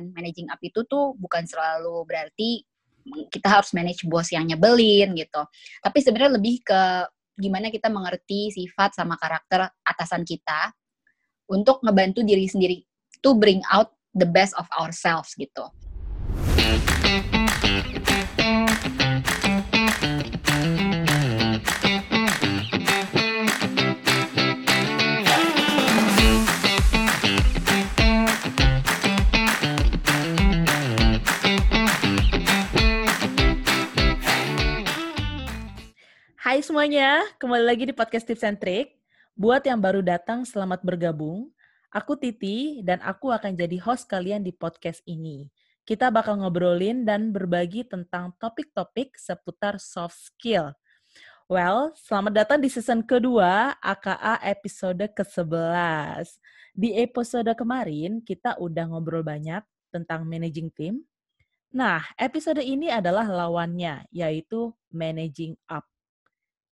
managing up itu tuh bukan selalu berarti kita harus manage bos yang nyebelin gitu. Tapi sebenarnya lebih ke gimana kita mengerti sifat sama karakter atasan kita untuk ngebantu diri sendiri to bring out the best of ourselves gitu. Hai semuanya, kembali lagi di podcast Tips and Trick. Buat yang baru datang, selamat bergabung. Aku Titi, dan aku akan jadi host kalian di podcast ini. Kita bakal ngobrolin dan berbagi tentang topik-topik seputar soft skill. Well, selamat datang di season kedua, AKA episode ke-11. Di episode kemarin, kita udah ngobrol banyak tentang managing team. Nah, episode ini adalah lawannya, yaitu managing up.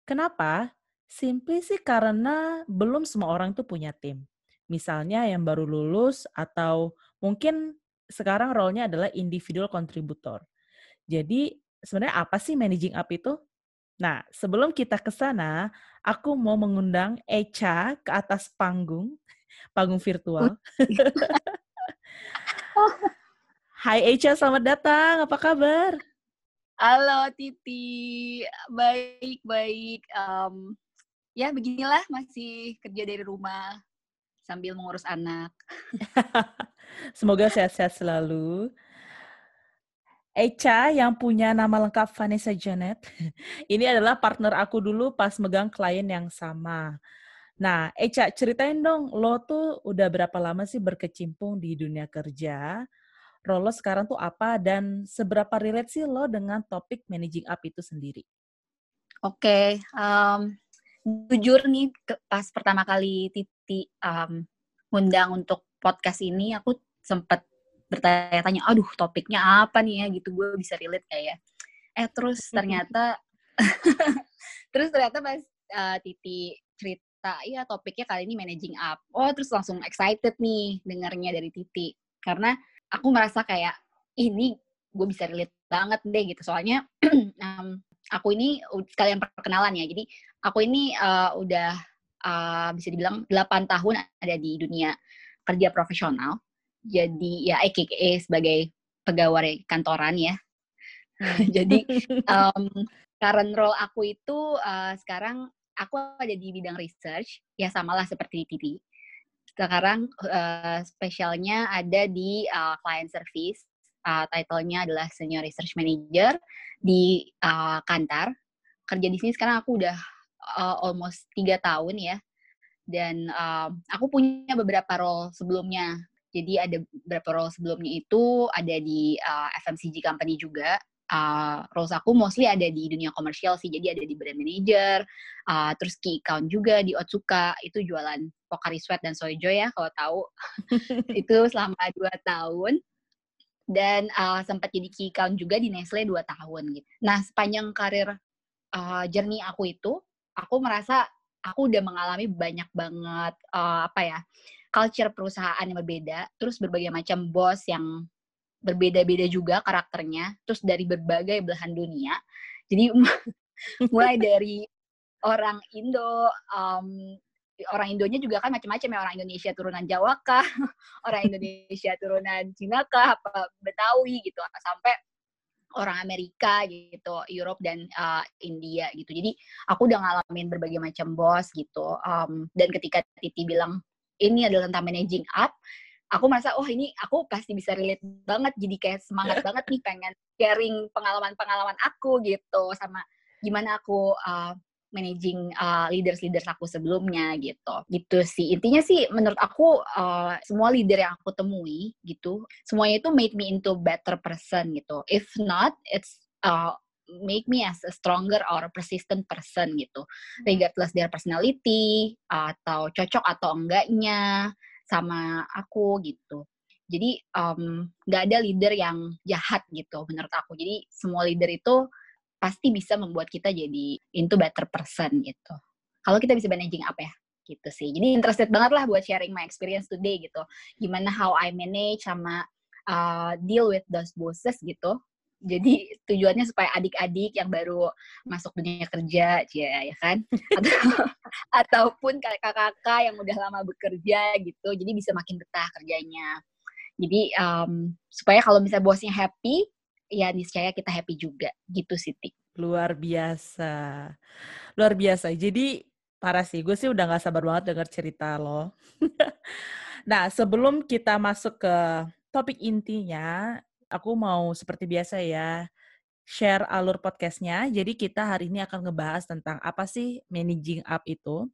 Kenapa? Simply sih karena belum semua orang tuh punya tim. Misalnya yang baru lulus atau mungkin sekarang role-nya adalah individual contributor. Jadi sebenarnya apa sih managing up itu? Nah, sebelum kita ke sana, aku mau mengundang Echa ke atas panggung, panggung virtual. Hai Echa, selamat datang. Apa kabar? Halo Titi, baik-baik. Um, ya beginilah masih kerja dari rumah sambil mengurus anak. Semoga sehat-sehat selalu. Echa yang punya nama lengkap Vanessa Janet, ini adalah partner aku dulu pas megang klien yang sama. Nah, Echa, ceritain dong, lo tuh udah berapa lama sih berkecimpung di dunia kerja? Role lo sekarang tuh apa dan seberapa relate sih lo dengan topik managing up itu sendiri? Oke, okay, um, jujur nih pas pertama kali Titi um, undang untuk podcast ini, aku sempat bertanya-tanya, aduh topiknya apa nih ya gitu, gue bisa relate kayak. Ya. Eh terus ternyata, terus ternyata pas uh, Titi cerita, iya topiknya kali ini managing up. Oh terus langsung excited nih dengarnya dari Titi, karena aku merasa kayak ini gue bisa relate banget deh gitu. Soalnya um, aku ini sekalian perkenalan ya. Jadi aku ini uh, udah uh, bisa dibilang 8 tahun ada di dunia kerja profesional. Jadi ya EKKE sebagai pegawai kantoran ya. Jadi um, current role aku itu uh, sekarang aku ada di bidang research. Ya samalah seperti Titi sekarang uh, spesialnya ada di uh, client service. Uh, title-nya adalah Senior Research Manager di uh, Kantar. Kerja di sini sekarang aku udah uh, almost tiga tahun ya. Dan uh, aku punya beberapa role sebelumnya. Jadi ada beberapa role sebelumnya itu ada di uh, FMCG company juga uh, roles aku mostly ada di dunia komersial sih, jadi ada di brand manager, uh, terus key account juga di Otsuka, itu jualan Pocari Sweat dan Soijo ya, kalau tahu. itu selama dua tahun. Dan uh, sempat jadi key account juga di Nestle dua tahun gitu. Nah, sepanjang karir uh, journey aku itu, aku merasa aku udah mengalami banyak banget uh, apa ya culture perusahaan yang berbeda, terus berbagai macam bos yang berbeda-beda juga karakternya, terus dari berbagai belahan dunia. Jadi mulai dari orang Indo, um, orang Indonya juga kan macam-macam ya orang Indonesia turunan Jawa kah, orang Indonesia turunan Cina kah, apa Betawi gitu, sampai orang Amerika gitu, Europe dan uh, India gitu. Jadi aku udah ngalamin berbagai macam bos gitu. Um, dan ketika Titi bilang ini adalah tentang managing up, aku merasa oh ini aku pasti bisa relate banget jadi kayak semangat banget nih pengen sharing pengalaman-pengalaman aku gitu sama gimana aku uh, managing uh, leaders-leaders aku sebelumnya gitu. Gitu sih. Intinya sih menurut aku uh, semua leader yang aku temui gitu, semuanya itu made me into better person gitu. If not, it's uh, make me as a stronger or persistent person gitu. Regardless their personality atau cocok atau enggaknya sama aku gitu. Jadi nggak um, ada leader yang jahat gitu menurut aku. Jadi semua leader itu pasti bisa membuat kita jadi into better person gitu. Kalau kita bisa managing apa ya? Gitu sih. Jadi interested banget lah buat sharing my experience today gitu. Gimana how I manage sama uh, deal with those bosses gitu jadi tujuannya supaya adik-adik yang baru masuk dunia kerja, ya, ya kan? Atau, ataupun kakak-kakak yang udah lama bekerja gitu, jadi bisa makin betah kerjanya. Jadi um, supaya kalau misalnya bosnya happy, ya niscaya kita happy juga, gitu sih. Luar biasa, luar biasa. Jadi parah sih, gue sih udah gak sabar banget denger cerita lo. nah, sebelum kita masuk ke topik intinya, aku mau seperti biasa ya share alur podcastnya. Jadi kita hari ini akan ngebahas tentang apa sih managing up itu,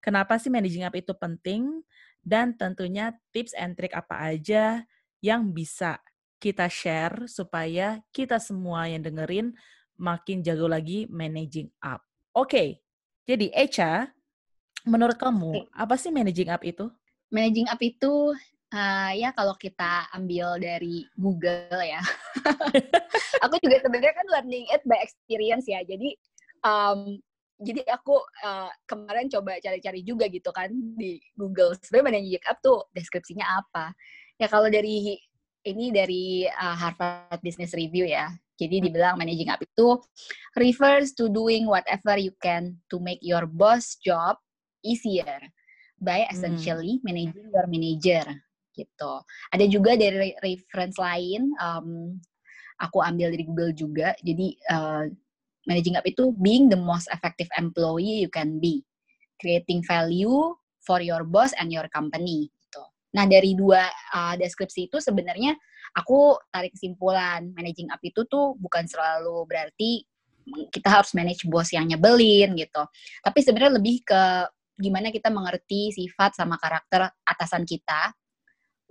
kenapa sih managing up itu penting, dan tentunya tips and trick apa aja yang bisa kita share supaya kita semua yang dengerin makin jago lagi managing up. Oke, okay. jadi Echa, menurut kamu apa sih managing up itu? Managing up itu Uh, ya kalau kita ambil dari Google ya, aku juga sebenarnya kan learning it by experience ya. Jadi um, jadi aku uh, kemarin coba cari-cari juga gitu kan di Google. Sebenarnya managing up tuh deskripsinya apa? Ya kalau dari ini dari uh, Harvard Business Review ya. Jadi dibilang managing up itu refers to doing whatever you can to make your boss job easier by hmm. essentially hmm. managing your manager gitu. Ada juga dari reference lain, um, aku ambil dari Google juga. Jadi uh, managing up itu being the most effective employee you can be, creating value for your boss and your company. Gitu. Nah dari dua uh, deskripsi itu sebenarnya aku tarik kesimpulan managing up itu tuh bukan selalu berarti kita harus manage bos yang nyebelin gitu. Tapi sebenarnya lebih ke gimana kita mengerti sifat sama karakter atasan kita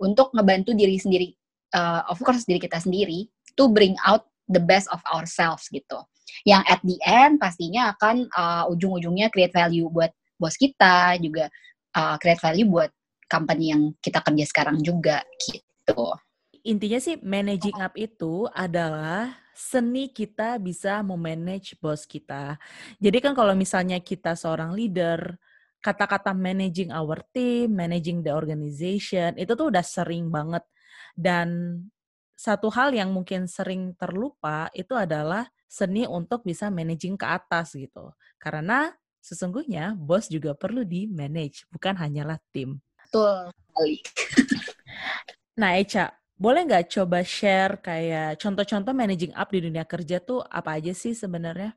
untuk ngebantu diri sendiri, uh, of course diri kita sendiri, to bring out the best of ourselves gitu. Yang at the end pastinya akan uh, ujung-ujungnya create value buat bos kita, juga uh, create value buat company yang kita kerja sekarang juga gitu. Intinya sih managing up itu adalah seni kita bisa memanage bos kita. Jadi kan kalau misalnya kita seorang leader, kata-kata managing our team, managing the organization, itu tuh udah sering banget. Dan satu hal yang mungkin sering terlupa itu adalah seni untuk bisa managing ke atas gitu. Karena sesungguhnya bos juga perlu di manage, bukan hanyalah tim. Betul nah, Echa, boleh nggak coba share kayak contoh-contoh managing up di dunia kerja tuh apa aja sih sebenarnya?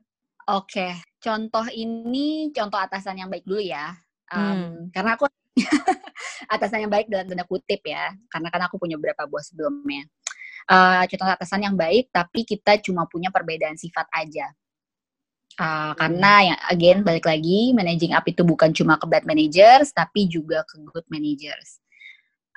Oke, contoh ini contoh atasan yang baik dulu ya. Um, hmm. Karena aku atasan yang baik dalam tanda kutip ya, karena kan aku punya beberapa bos sebelumnya. Uh, contoh atasan yang baik, tapi kita cuma punya perbedaan sifat aja. Uh, karena yang again balik lagi managing up itu bukan cuma ke bad managers tapi juga ke good managers.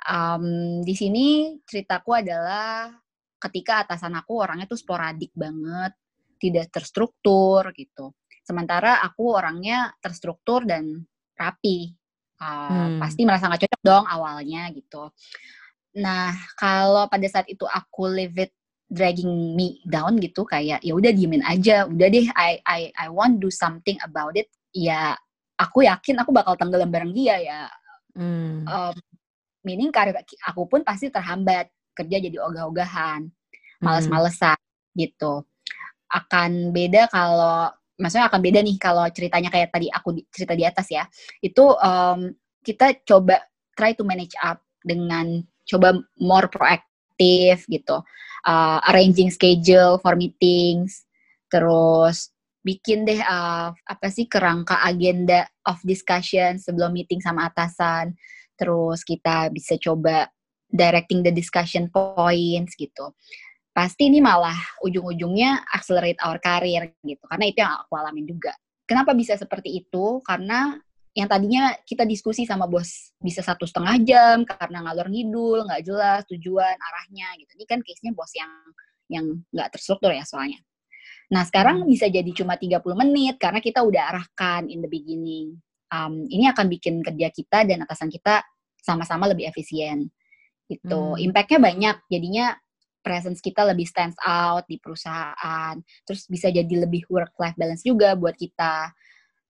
Um, di sini ceritaku adalah ketika atasan aku orangnya tuh sporadik banget, tidak terstruktur gitu. Sementara aku orangnya terstruktur dan rapi. Uh, hmm. Pasti merasa nggak cocok dong awalnya gitu. Nah kalau pada saat itu aku leave it dragging me down gitu kayak ya udah diemin aja, udah deh I I I want do something about it. Ya aku yakin aku bakal tenggelam bareng dia ya. Hmm. Um, meaning karir aku pun pasti terhambat kerja jadi ogah-ogahan, hmm. males-malesan gitu akan beda kalau maksudnya akan beda nih kalau ceritanya kayak tadi aku cerita di atas ya. Itu um, kita coba try to manage up dengan coba more proaktif gitu. Uh, arranging schedule for meetings, terus bikin deh uh, apa sih kerangka agenda of discussion sebelum meeting sama atasan. Terus kita bisa coba directing the discussion points gitu pasti ini malah ujung-ujungnya accelerate our career gitu. Karena itu yang aku alamin juga. Kenapa bisa seperti itu? Karena yang tadinya kita diskusi sama bos bisa satu setengah jam karena ngalor ngidul, nggak jelas tujuan arahnya gitu. Ini kan case-nya bos yang yang nggak terstruktur ya soalnya. Nah sekarang hmm. bisa jadi cuma 30 menit karena kita udah arahkan in the beginning. Um, ini akan bikin kerja kita dan atasan kita sama-sama lebih efisien gitu. Hmm. Impactnya banyak. Jadinya presence kita lebih stands out di perusahaan, terus bisa jadi lebih work life balance juga buat kita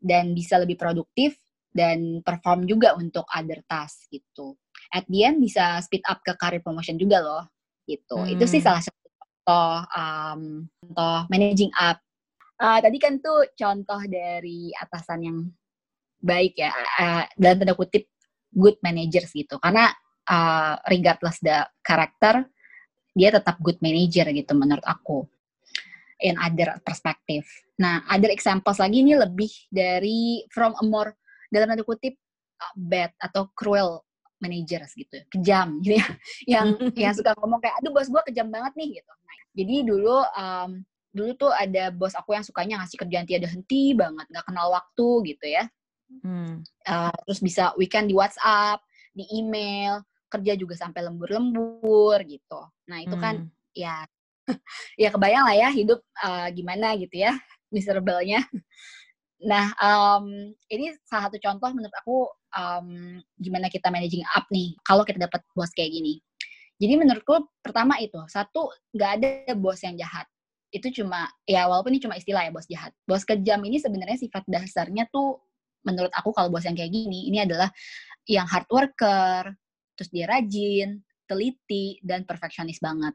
dan bisa lebih produktif dan perform juga untuk other task gitu. At the end bisa speed up ke career promotion juga loh. gitu. Hmm. Itu sih salah satu contoh um, contoh managing up. Uh, tadi kan tuh contoh dari atasan yang baik ya, uh, dalam tanda kutip good managers gitu. Karena uh, regardless the karakter, dia tetap good manager gitu menurut aku. In other perspective. Nah, other examples lagi ini lebih dari from a more dalam tanda kutip uh, bad atau cruel managers gitu kejam gitu ya yang yang suka ngomong kayak aduh bos gue kejam banget nih gitu nah, jadi dulu um, dulu tuh ada bos aku yang sukanya ngasih kerjaan tiada henti banget nggak kenal waktu gitu ya hmm. uh, terus bisa weekend di WhatsApp di email kerja juga sampai lembur-lembur gitu nah itu kan hmm. ya ya kebayang lah ya hidup uh, gimana gitu ya miserable-nya nah um, ini salah satu contoh menurut aku um, gimana kita managing up nih kalau kita dapat bos kayak gini. Jadi menurutku pertama itu satu nggak ada bos yang jahat. Itu cuma ya walaupun ini cuma istilah ya bos jahat. Bos kejam ini sebenarnya sifat dasarnya tuh menurut aku kalau bos yang kayak gini ini adalah yang hard worker, terus dia rajin, teliti dan perfeksionis banget.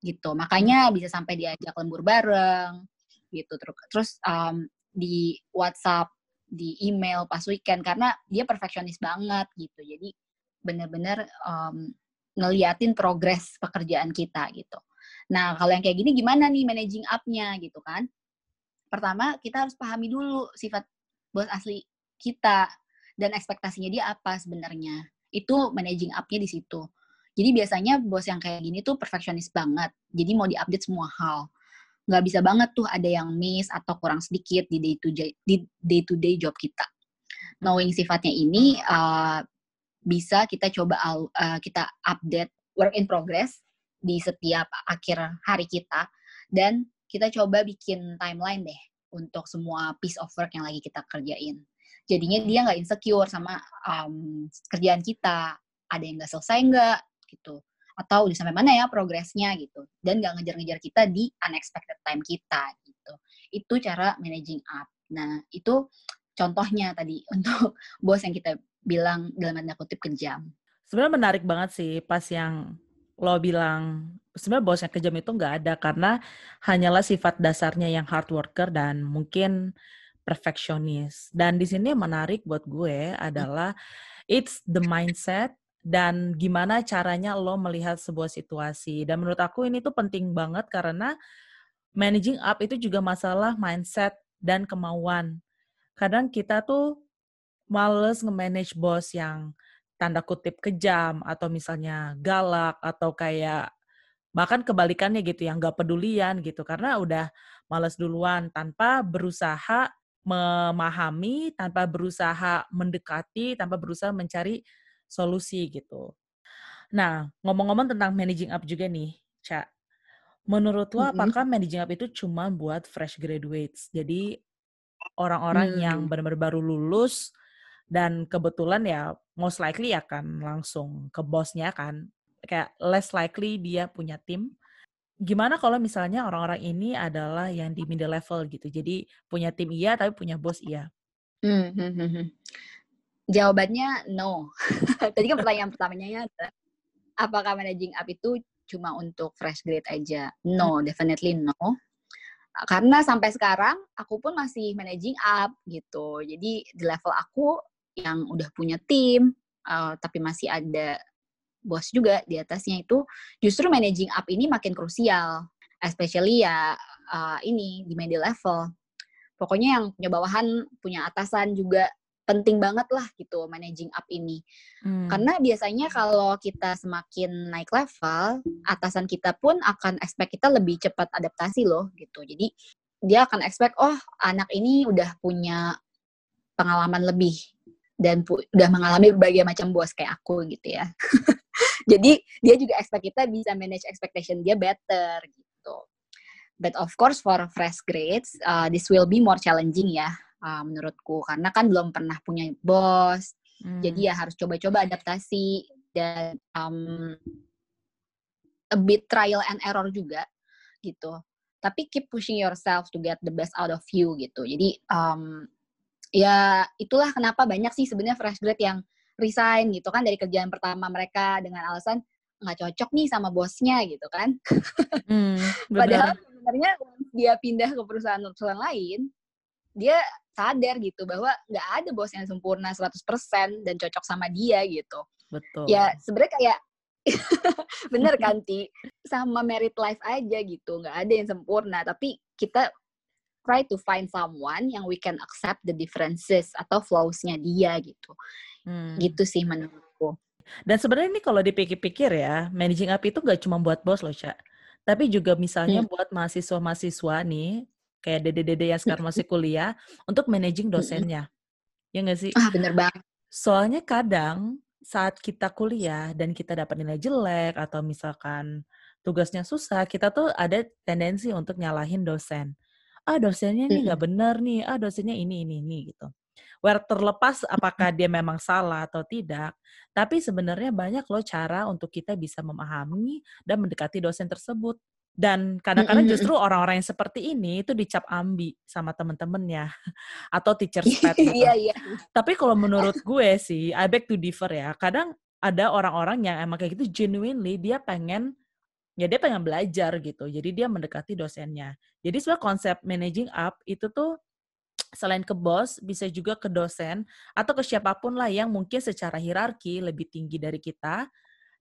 Gitu. Makanya bisa sampai diajak lembur bareng gitu. Terus um, di WhatsApp di email pas weekend karena dia perfeksionis banget gitu. Jadi bener-bener um, ngeliatin progres pekerjaan kita gitu. Nah kalau yang kayak gini gimana nih managing up-nya gitu kan? Pertama kita harus pahami dulu sifat bos asli kita dan ekspektasinya dia apa sebenarnya itu managing up-nya di situ jadi biasanya bos yang kayak gini tuh perfeksionis banget jadi mau diupdate semua hal nggak bisa banget tuh ada yang miss atau kurang sedikit di day to day, di day to day job kita. Knowing sifatnya ini uh, bisa kita coba uh, kita update work in progress di setiap akhir hari kita dan kita coba bikin timeline deh untuk semua piece of work yang lagi kita kerjain. Jadinya dia nggak insecure sama um, kerjaan kita, ada yang nggak selesai nggak gitu. Atau udah sampai mana ya progresnya gitu. Dan gak ngejar-ngejar kita di unexpected time kita gitu. Itu cara managing up. Nah itu contohnya tadi untuk bos yang kita bilang dalam tanda kutip kejam. Sebenarnya menarik banget sih pas yang lo bilang sebenarnya bos yang kejam itu nggak ada karena hanyalah sifat dasarnya yang hard worker dan mungkin perfeksionis dan di sini yang menarik buat gue adalah it's the mindset dan gimana caranya lo melihat sebuah situasi. Dan menurut aku ini tuh penting banget karena managing up itu juga masalah mindset dan kemauan. Kadang kita tuh males nge-manage bos yang tanda kutip kejam atau misalnya galak atau kayak bahkan kebalikannya gitu yang gak pedulian gitu karena udah males duluan tanpa berusaha memahami, tanpa berusaha mendekati, tanpa berusaha mencari solusi gitu. Nah, ngomong-ngomong tentang managing up juga nih, Cak. Menurut lo, mm-hmm. apakah managing up itu cuma buat fresh graduates? Jadi orang-orang mm. yang benar-benar baru lulus dan kebetulan ya most likely akan langsung ke bosnya kan. Kayak less likely dia punya tim. Gimana kalau misalnya orang-orang ini adalah yang di middle level gitu. Jadi punya tim iya tapi punya bos iya. Mm-hmm. Jawabannya no. Tadi kan pertanyaan pertamanya adalah apakah managing up itu cuma untuk fresh grade aja? No, hmm. definitely no. Karena sampai sekarang aku pun masih managing up gitu. Jadi di level aku yang udah punya tim uh, tapi masih ada bos juga di atasnya itu justru managing up ini makin krusial, especially ya uh, ini di middle level. Pokoknya yang punya bawahan, punya atasan juga penting banget lah gitu managing up ini. Hmm. Karena biasanya kalau kita semakin naik level, atasan kita pun akan expect kita lebih cepat adaptasi loh gitu. Jadi dia akan expect oh anak ini udah punya pengalaman lebih dan udah mengalami berbagai macam bos kayak aku gitu ya. Jadi dia juga expect kita bisa manage expectation dia better gitu. But of course for fresh grades, uh, this will be more challenging ya uh, menurutku karena kan belum pernah punya bos hmm. jadi ya harus coba-coba adaptasi dan um, a bit trial and error juga gitu tapi keep pushing yourself to get the best out of you gitu jadi um, ya itulah kenapa banyak sih sebenarnya fresh grade yang resign gitu kan dari kerjaan pertama mereka dengan alasan nggak cocok nih sama bosnya gitu kan. Hmm, Padahal sebenarnya dia pindah ke perusahaan-perusahaan lain, dia sadar gitu bahwa nggak ada bos yang sempurna 100% dan cocok sama dia gitu. Betul. Ya sebenarnya kayak bener kan Ti sama merit life aja gitu nggak ada yang sempurna tapi kita try to find someone yang we can accept the differences atau flaws-nya dia gitu hmm. gitu sih menurutku dan sebenarnya ini kalau dipikir-pikir ya managing up itu nggak cuma buat bos loh cak tapi juga misalnya hmm. buat mahasiswa-mahasiswa nih kayak dede-dede yang sekarang masih kuliah untuk managing dosennya ya nggak sih ah bener banget soalnya kadang saat kita kuliah dan kita dapat nilai jelek atau misalkan tugasnya susah, kita tuh ada tendensi untuk nyalahin dosen. Ah dosennya ini nggak benar nih, ah dosennya ini ini ini gitu. Where terlepas apakah dia memang salah atau tidak, tapi sebenarnya banyak loh cara untuk kita bisa memahami dan mendekati dosen tersebut. Dan kadang-kadang justru orang-orang yang seperti ini itu dicap ambi sama temen-temennya atau teacher pet gitu. Iya, iya. Tapi kalau menurut gue sih, I beg to differ ya. Kadang ada orang-orang yang emang kayak gitu genuinely dia pengen ya dia pengen belajar gitu. Jadi dia mendekati dosennya. Jadi sebenarnya konsep managing up itu tuh selain ke bos bisa juga ke dosen atau ke siapa pun lah yang mungkin secara hierarki lebih tinggi dari kita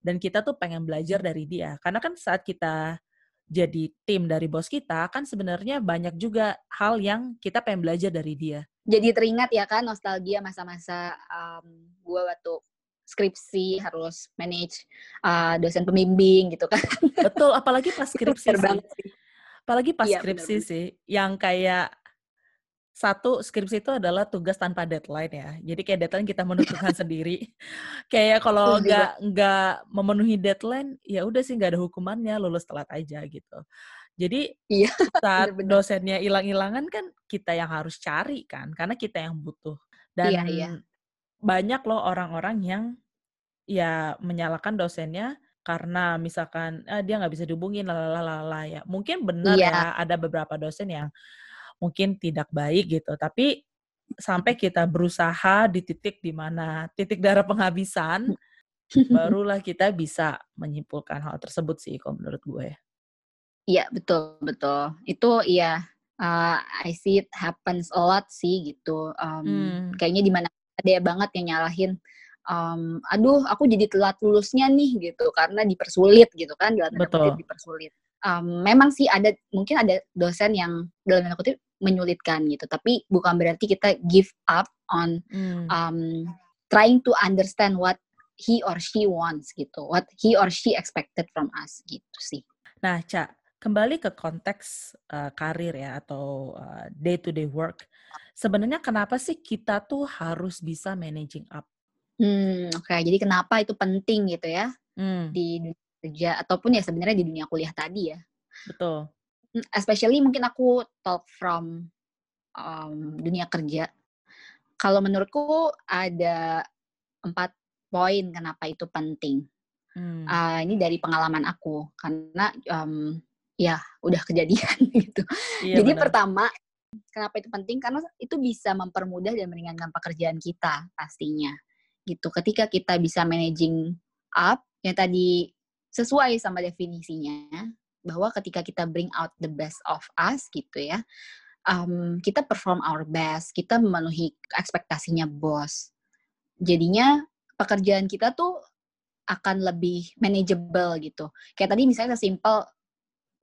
dan kita tuh pengen belajar dari dia. Karena kan saat kita jadi tim dari bos kita, kan sebenarnya banyak juga hal yang kita pengen belajar dari dia. Jadi teringat ya kan nostalgia masa-masa um, gue waktu skripsi harus manage uh, dosen pembimbing gitu kan. Betul, apalagi pas skripsi sih. Apalagi pas iya, skripsi bener -bener. sih, yang kayak satu skripsi itu adalah tugas tanpa deadline ya. Jadi kayak deadline kita menentukan sendiri. Kayak kalau nggak nggak memenuhi deadline, ya udah sih nggak ada hukumannya, lulus telat aja gitu. Jadi iya, saat bener -bener. dosennya hilang-hilangan kan kita yang harus cari kan, karena kita yang butuh. Dan iya, iya. banyak loh orang-orang yang ya menyalahkan dosennya karena misalkan ah, dia nggak bisa dihubungin lalala ya. Mungkin benar iya. ya ada beberapa dosen yang mungkin tidak baik gitu. Tapi sampai kita berusaha di titik di mana titik darah penghabisan, barulah kita bisa menyimpulkan hal tersebut sih kalau menurut gue. Iya betul betul. Itu iya uh, I see it happens a lot sih gitu. Um, hmm. Kayaknya di mana ada banget yang nyalahin. Um, aduh, aku jadi telat lulusnya nih gitu karena dipersulit gitu kan dalam tanda dipersulit. Um, memang sih ada mungkin ada dosen yang dalam tanda kutip menyulitkan gitu. Tapi bukan berarti kita give up on hmm. um, trying to understand what he or she wants gitu, what he or she expected from us gitu sih. Nah, Cak, kembali ke konteks uh, karir ya atau uh, day to day work. Sebenarnya kenapa sih kita tuh harus bisa managing up? Hmm, oke. Okay. Jadi kenapa itu penting gitu ya hmm. di kerja ataupun ya sebenarnya di dunia kuliah tadi ya. Betul especially mungkin aku talk from um, dunia kerja. Kalau menurutku ada empat poin kenapa itu penting. Hmm. Uh, ini dari pengalaman aku karena um, ya udah kejadian gitu. Iya, Jadi benar. pertama kenapa itu penting karena itu bisa mempermudah dan meringankan pekerjaan kita pastinya gitu. Ketika kita bisa managing up yang tadi sesuai sama definisinya bahwa ketika kita bring out the best of us gitu ya, um, kita perform our best, kita memenuhi ekspektasinya bos. Jadinya pekerjaan kita tuh akan lebih manageable gitu. Kayak tadi misalnya sesimpel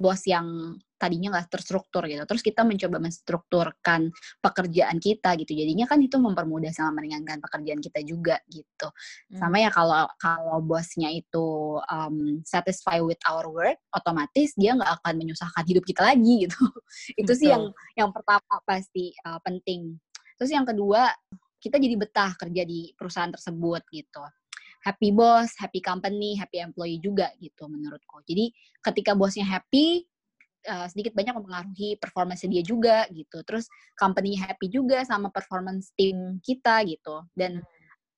bos yang tadinya nggak terstruktur gitu. Terus kita mencoba menstrukturkan pekerjaan kita gitu. Jadinya kan itu mempermudah sama meringankan pekerjaan kita juga gitu. Hmm. Sama ya kalau kalau bosnya itu um, satisfied with our work, otomatis dia nggak akan menyusahkan hidup kita lagi gitu. itu sih yang yang pertama pasti uh, penting. Terus yang kedua kita jadi betah kerja di perusahaan tersebut gitu happy boss, happy company, happy employee juga gitu menurutku. Jadi ketika bosnya happy, uh, sedikit banyak mempengaruhi performance dia juga gitu. Terus company happy juga sama performance tim kita gitu. Dan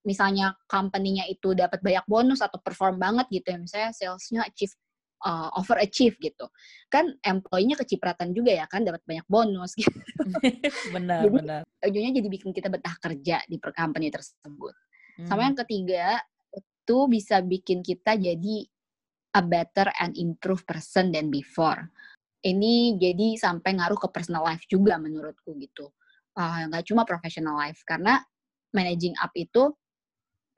misalnya company-nya itu dapat banyak bonus atau perform banget gitu ya, misalnya salesnya achieve uh, overachieve gitu. Kan employee-nya kecipratan juga ya kan dapat banyak bonus gitu. benar, jadi, benar. Ujungnya jadi bikin kita betah kerja di per company tersebut. Hmm. Sama yang ketiga, itu bisa bikin kita jadi a better and improve person than before. Ini jadi sampai ngaruh ke personal life juga menurutku gitu. Uh, nggak cuma professional life karena managing up itu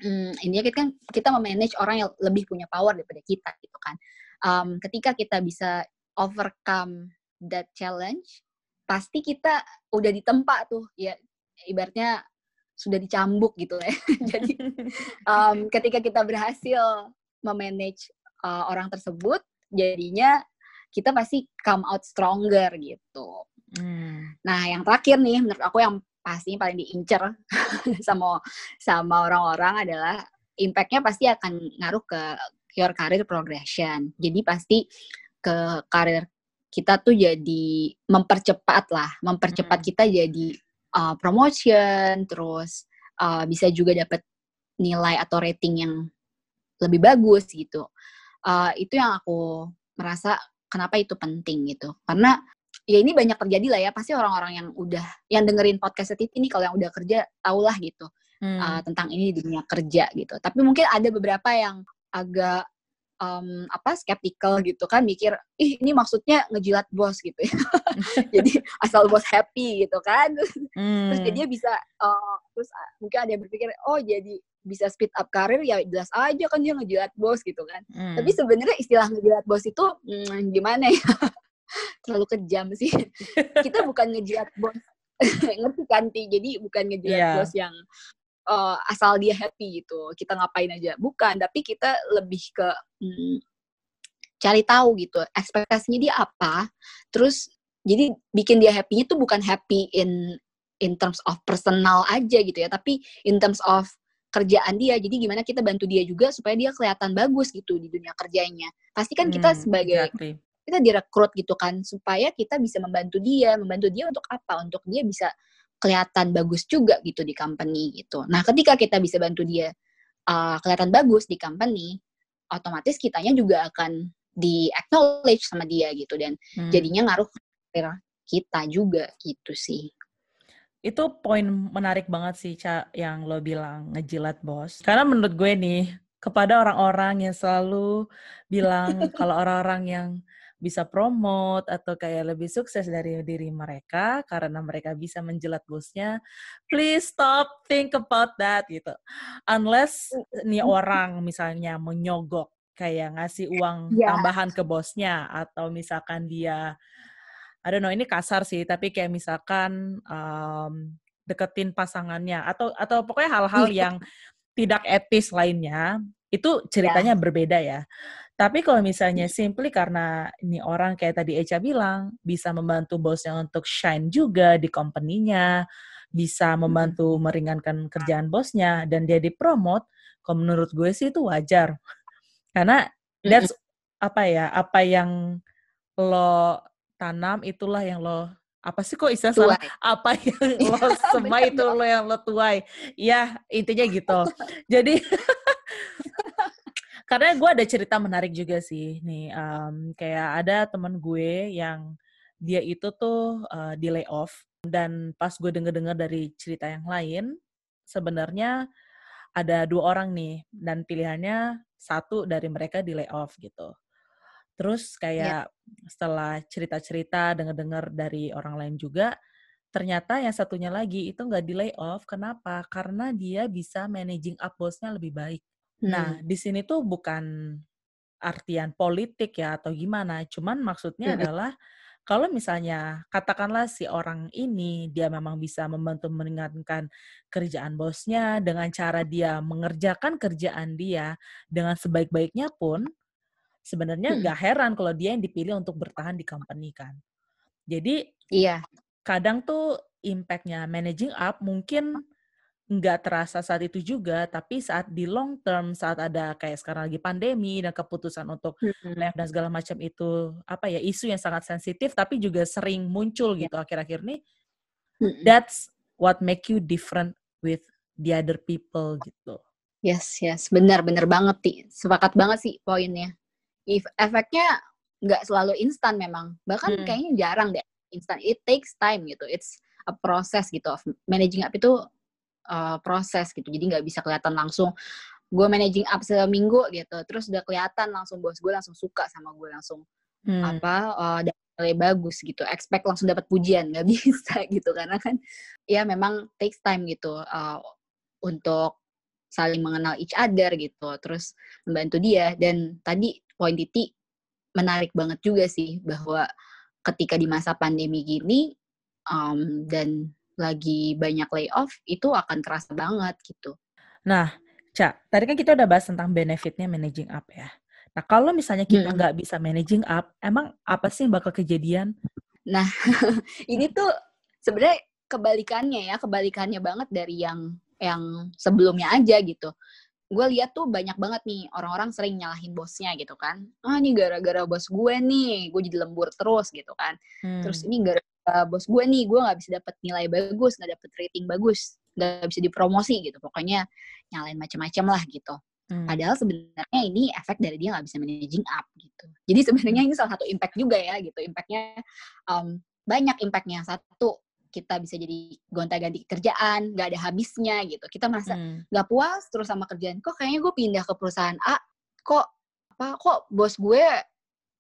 hmm, ini kita kan kita memanage orang yang lebih punya power daripada kita gitu kan. Um, ketika kita bisa overcome that challenge, pasti kita udah ditempa tuh ya ibaratnya sudah dicambuk gitu ya. Jadi um, ketika kita berhasil memanage uh, orang tersebut, jadinya kita pasti come out stronger gitu. Hmm. Nah, yang terakhir nih menurut aku yang pasti paling diincer sama sama orang-orang adalah impactnya pasti akan ngaruh ke your career progression. Jadi pasti ke karir kita tuh jadi mempercepat lah, mempercepat hmm. kita jadi uh, promotion, terus uh, bisa juga dapat nilai atau rating yang lebih bagus gitu. Uh, itu yang aku merasa kenapa itu penting gitu. Karena ya ini banyak terjadi lah ya. Pasti orang-orang yang udah yang dengerin podcast ini kalau yang udah kerja tahulah gitu hmm. uh, tentang ini di dunia kerja gitu. Tapi mungkin ada beberapa yang agak um, apa skeptical gitu kan mikir ih ini maksudnya ngejilat bos gitu ya. Jadi asal bos happy gitu kan. Hmm. terus dia bisa uh, terus mungkin ada yang berpikir oh jadi bisa speed up karir ya jelas aja kan dia ngejilat bos gitu kan. Hmm. tapi sebenarnya istilah ngejilat bos itu hmm, gimana ya? Terlalu kejam sih. Kita bukan ngejilat bos. Ngerti kan jadi bukan ngejilat yeah. bos yang uh, asal dia happy gitu kita ngapain aja. Bukan tapi kita lebih ke hmm, cari tahu gitu ekspektasinya dia apa. Terus jadi bikin dia happy itu bukan happy in in terms of personal aja gitu ya tapi in terms of kerjaan dia. Jadi gimana kita bantu dia juga supaya dia kelihatan bagus gitu di dunia kerjanya. Pasti kan kita hmm, sebagai exactly. kita direkrut gitu kan supaya kita bisa membantu dia. Membantu dia untuk apa? Untuk dia bisa kelihatan bagus juga gitu di company gitu. Nah, ketika kita bisa bantu dia uh, kelihatan bagus di company, otomatis kitanya juga akan di acknowledge sama dia gitu dan hmm. jadinya ngaruh ke kita juga gitu sih. Itu poin menarik banget sih, Ca, yang lo bilang ngejilat bos. Karena menurut gue nih, kepada orang-orang yang selalu bilang kalau orang-orang yang bisa promote atau kayak lebih sukses dari diri mereka karena mereka bisa menjelat bosnya, please stop think about that gitu. Unless nih orang misalnya menyogok kayak ngasih uang yeah. tambahan ke bosnya atau misalkan dia I don't know ini kasar sih tapi kayak misalkan um, deketin pasangannya atau atau pokoknya hal-hal iya. yang tidak etis lainnya itu ceritanya yeah. berbeda ya. Tapi kalau misalnya simply karena ini orang kayak tadi Echa bilang, bisa membantu bosnya untuk shine juga di company-nya, bisa membantu meringankan kerjaan bosnya, dan dia dipromot, kalau menurut gue sih itu wajar. Karena that's apa ya, apa yang lo tanam itulah yang lo apa sih kok istilah salah apa yang lo semai itu lo yang lo tuai? Ya intinya gitu. Jadi karena gue ada cerita menarik juga sih nih um, kayak ada teman gue yang dia itu tuh uh, di layoff dan pas gue denger-dengar dari cerita yang lain sebenarnya ada dua orang nih dan pilihannya satu dari mereka di layoff gitu. Terus kayak yeah. setelah cerita-cerita dengar-dengar dari orang lain juga ternyata yang satunya lagi itu nggak di layoff. Kenapa? Karena dia bisa managing up bosnya lebih baik Nah, hmm. di sini tuh bukan artian politik ya atau gimana, cuman maksudnya hmm. adalah kalau misalnya katakanlah si orang ini dia memang bisa membantu meringankan kerjaan bosnya dengan cara dia mengerjakan kerjaan dia dengan sebaik-baiknya pun sebenarnya nggak hmm. heran kalau dia yang dipilih untuk bertahan di company kan. Jadi iya. Kadang tuh impactnya managing up mungkin nggak terasa saat itu juga, tapi saat di long term, saat ada kayak sekarang lagi pandemi dan keputusan untuk hmm. dan segala macam itu apa ya isu yang sangat sensitif, tapi juga sering muncul iya. gitu akhir-akhir ini. Hmm. That's what make you different with the other people gitu. Yes, yes, benar-benar banget sih, sepakat banget sih poinnya. If efeknya nggak selalu instan memang, bahkan hmm. kayaknya jarang deh instan. It takes time gitu. It's a process gitu of managing up itu uh, proses gitu. Jadi nggak bisa kelihatan langsung gue managing up seminggu gitu. Terus udah kelihatan langsung bos gue langsung suka sama gue langsung hmm. apa uh, nilai bagus gitu. Expect langsung dapat pujian nggak bisa gitu. Karena kan ya memang takes time gitu uh, untuk saling mengenal each other gitu terus membantu dia. Dan tadi poin Titi menarik banget juga sih bahwa ketika di masa pandemi gini um, dan lagi banyak layoff itu akan kerasa banget gitu. Nah, Cak, tadi kan kita udah bahas tentang benefitnya managing up ya. Nah, kalau misalnya kita nggak hmm. bisa managing up, emang apa sih yang bakal kejadian? Nah, ini tuh sebenarnya kebalikannya ya, kebalikannya banget dari yang yang sebelumnya aja gitu. Gue lihat tuh banyak banget nih orang-orang sering nyalahin bosnya gitu kan. Ah, ini gara-gara bos gue nih, gue jadi lembur terus gitu kan. Hmm. Terus ini gara-gara bos gue nih, gue nggak bisa dapet nilai bagus, nggak dapet rating bagus, nggak bisa dipromosi gitu. Pokoknya nyalain macam-macam lah gitu. Hmm. Padahal sebenarnya ini efek dari dia nggak bisa managing up gitu. Jadi sebenarnya ini salah satu impact juga ya gitu. Impactnya um, banyak impactnya. Satu kita bisa jadi gonta-ganti kerjaan, nggak ada habisnya gitu. Kita merasa hmm. nggak hmm. puas terus sama kerjaan. Kok kayaknya gue pindah ke perusahaan A, kok apa? Kok bos gue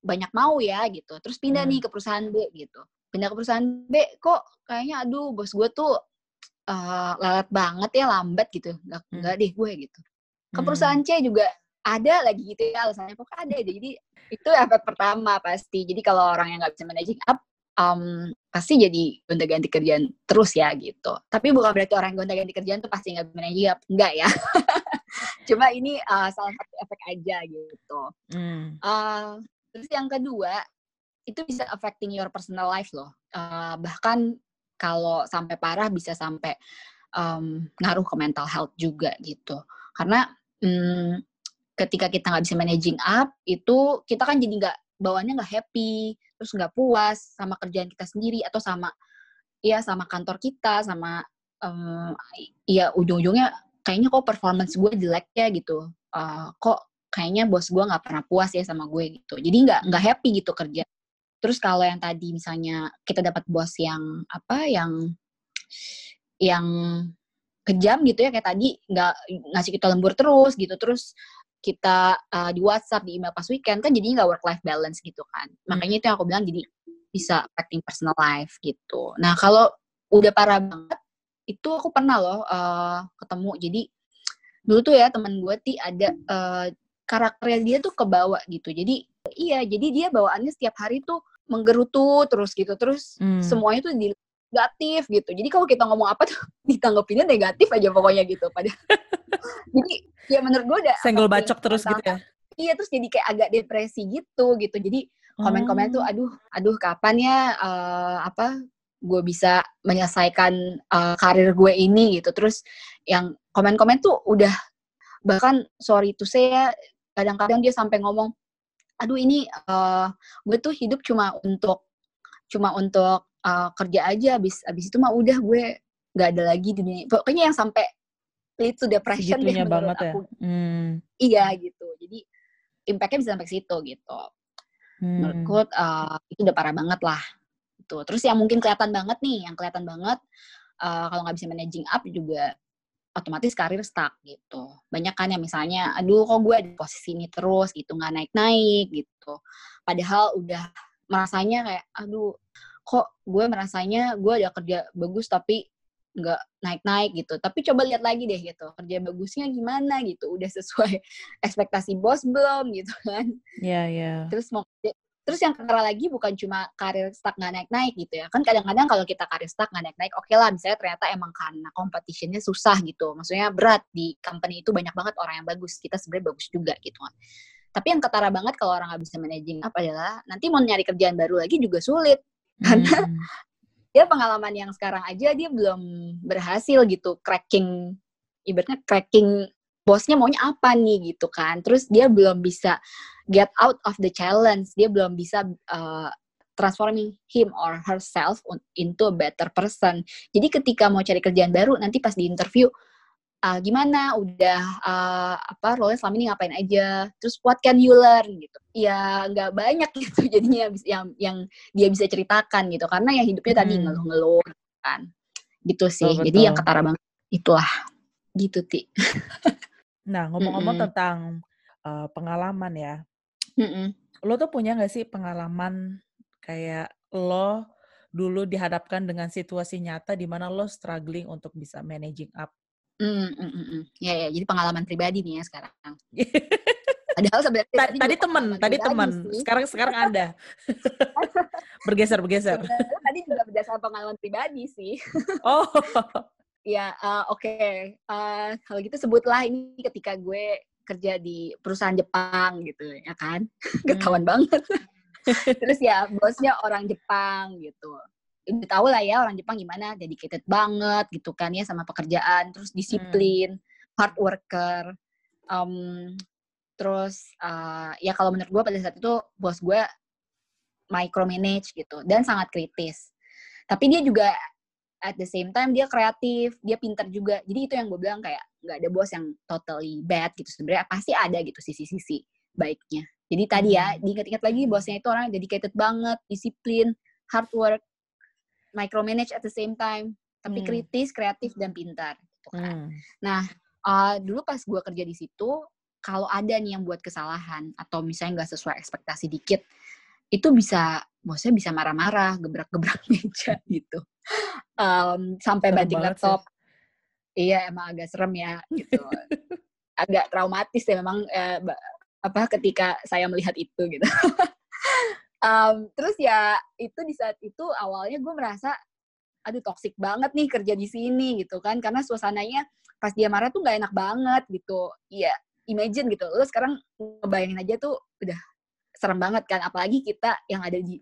banyak mau ya gitu. Terus pindah hmm. nih ke perusahaan B gitu. Pindah ke perusahaan B, kok kayaknya aduh bos gue tuh uh, lelet banget ya lambat gitu. Nggak hmm. nggak deh gue gitu. Ke hmm. perusahaan C juga ada lagi gitu ya alasannya kok ada aja jadi itu efek pertama pasti. Jadi kalau orang yang nggak bisa managing up um, pasti jadi gonta-ganti kerjaan terus ya gitu. Tapi bukan berarti orang yang gonta-ganti kerjaan tuh pasti nggak managing up. Enggak ya. Cuma ini uh, salah satu efek aja gitu. Hmm. uh, terus yang kedua itu bisa affecting your personal life loh. Uh, bahkan kalau sampai parah bisa sampai um, ngaruh ke mental health juga gitu. Karena um, ketika kita nggak bisa managing up itu kita kan jadi nggak bawaannya nggak happy terus nggak puas sama kerjaan kita sendiri atau sama ya sama kantor kita sama um, ya ujung-ujungnya kayaknya kok performance gue jelek ya gitu. Uh, kok kayaknya bos gue nggak pernah puas ya sama gue gitu. Jadi nggak nggak happy gitu kerja Terus kalau yang tadi misalnya kita dapat bos yang apa yang yang kejam gitu ya kayak tadi nggak ngasih kita lembur terus gitu. Terus kita uh, di WhatsApp di email pas weekend kan jadi nggak work life balance gitu kan. Makanya itu yang aku bilang jadi bisa affecting personal life gitu. Nah kalau udah parah banget itu aku pernah loh uh, ketemu. Jadi dulu tuh ya teman gue ti ada uh, karakternya dia tuh kebawa gitu. Jadi iya jadi dia bawaannya setiap hari tuh menggerutu terus gitu. Terus hmm. semuanya tuh di negatif gitu. Jadi kalau kita ngomong apa tuh ditanggapinnya negatif aja pokoknya gitu. Pada jadi ya menurut gue udah senggol bacok terus gitu ya? iya terus jadi kayak agak depresi gitu gitu. Jadi komen-komen tuh oh. aduh aduh kapan ya uh, apa gue bisa menyelesaikan uh, karir gue ini? Gitu. Terus yang komen-komen tuh udah bahkan sorry tuh saya kadang-kadang dia sampai ngomong aduh ini uh, gue tuh hidup cuma untuk cuma untuk uh, kerja aja abis abis itu mah udah gue nggak ada lagi di dunia pokoknya yang sampai lead to depression deh menurut ya? aku ya? hmm. iya gitu jadi impactnya bisa sampai situ gitu hmm. menurutku uh, itu udah parah banget lah itu terus yang mungkin kelihatan banget nih yang kelihatan banget uh, kalau nggak bisa managing up juga otomatis karir stuck gitu. Banyak kan yang misalnya, aduh kok gue di posisi ini terus gitu, nggak naik-naik gitu. Padahal udah merasanya kayak, aduh kok gue merasanya gue ada kerja bagus tapi nggak naik-naik gitu. Tapi coba lihat lagi deh gitu, kerja bagusnya gimana gitu, udah sesuai ekspektasi bos belum gitu kan. Iya, yeah, iya. Yeah. Terus mau Terus yang kedua lagi bukan cuma karir stuck nggak naik-naik gitu ya. Kan kadang-kadang kalau kita karir stuck nggak naik-naik, oke okay lah misalnya ternyata emang karena competitionnya susah gitu. Maksudnya berat di company itu banyak banget orang yang bagus. Kita sebenarnya bagus juga gitu kan. Tapi yang ketara banget kalau orang nggak bisa managing apa adalah nanti mau nyari kerjaan baru lagi juga sulit. Karena hmm. dia pengalaman yang sekarang aja dia belum berhasil gitu cracking ibaratnya cracking bosnya maunya apa nih gitu kan. Terus dia belum bisa get out of the challenge. Dia belum bisa uh, transforming him or herself into a better person. Jadi ketika mau cari kerjaan baru nanti pas di interview uh, gimana? Udah uh, apa role selama ini ngapain aja? Terus what can you learn? Gitu. Ya nggak banyak gitu jadinya yang yang dia bisa ceritakan gitu. Karena ya hidupnya hmm. tadi ngeluh-ngeluh kan. Gitu sih. Oh, jadi yang ketara banget itulah. Gitu ti Nah, ngomong-ngomong Mm-mm. tentang uh, pengalaman ya, Mm-mm. lo tuh punya nggak sih pengalaman kayak lo dulu dihadapkan dengan situasi nyata di mana lo struggling untuk bisa managing up? Mm, mm, mm, mm. Ya, ya, jadi pengalaman pribadi nih ya sekarang. Padahal sebenarnya Ta- tadi tadi temen, pengalaman tadi pribadi temen. sih. Sekarang sekarang ada. bergeser, bergeser. Sebenarnya tadi juga berdasarkan pengalaman pribadi sih. Oh, Ya, eh, oke. Eh, kalau gitu sebutlah ini ketika gue kerja di perusahaan Jepang gitu, ya kan? Ketahuan banget. Terus ya bosnya orang Jepang gitu. Udah tau lah ya orang Jepang gimana, dedicated banget gitu kan ya sama pekerjaan, terus disiplin, hard worker. Um, terus eh, ya kalau menurut gue pada saat itu bos gue micromanage gitu dan sangat kritis. Tapi dia juga at the same time dia kreatif, dia pinter juga. Jadi itu yang gue bilang kayak nggak ada bos yang totally bad gitu. Sebenarnya pasti ada gitu sisi-sisi baiknya. Jadi tadi ya Hmm. diingat-ingat lagi bosnya itu orang dedicated banget, disiplin, hard work, micromanage at the same time, tapi Hmm. kritis, kreatif dan pintar. Gitu kan. Hmm. Nah uh, dulu pas gue kerja di situ, kalau ada nih yang buat kesalahan atau misalnya nggak sesuai ekspektasi dikit, itu bisa bosnya bisa marah-marah, gebrak-gebrak meja gitu, um, sampai Serem banting banget sih. laptop. Iya emang agak serem ya gitu, agak traumatis ya memang eh, apa ketika saya melihat itu gitu. Um, terus ya itu di saat itu awalnya gue merasa aduh toxic banget nih kerja di sini gitu kan karena suasananya pas dia marah tuh nggak enak banget gitu iya imagine gitu lo sekarang ngebayangin aja tuh udah serem banget kan apalagi kita yang ada di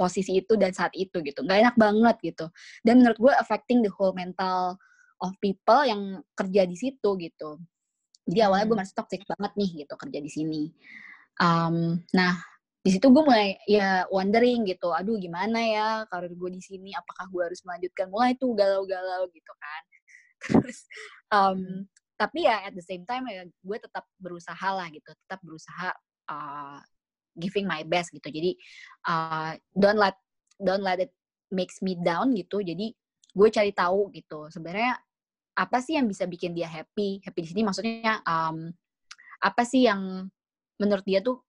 posisi itu dan saat itu gitu. Nggak enak banget gitu. Dan menurut gue affecting the whole mental of people yang kerja di situ gitu. Jadi awalnya gue Hmm. merasa toxic banget nih gitu kerja di sini. Um, nah di situ gue mulai ya wondering gitu. Aduh gimana ya karir gue di sini? Apakah gue harus melanjutkan? Mulai tuh galau-galau gitu kan. Terus um, tapi ya at the same time ya gue tetap berusaha lah gitu. Tetap berusaha uh, giving my best gitu jadi uh, don't let don't let it makes me down gitu jadi gue cari tahu gitu sebenarnya apa sih yang bisa bikin dia happy happy di sini maksudnya um, apa sih yang menurut dia tuh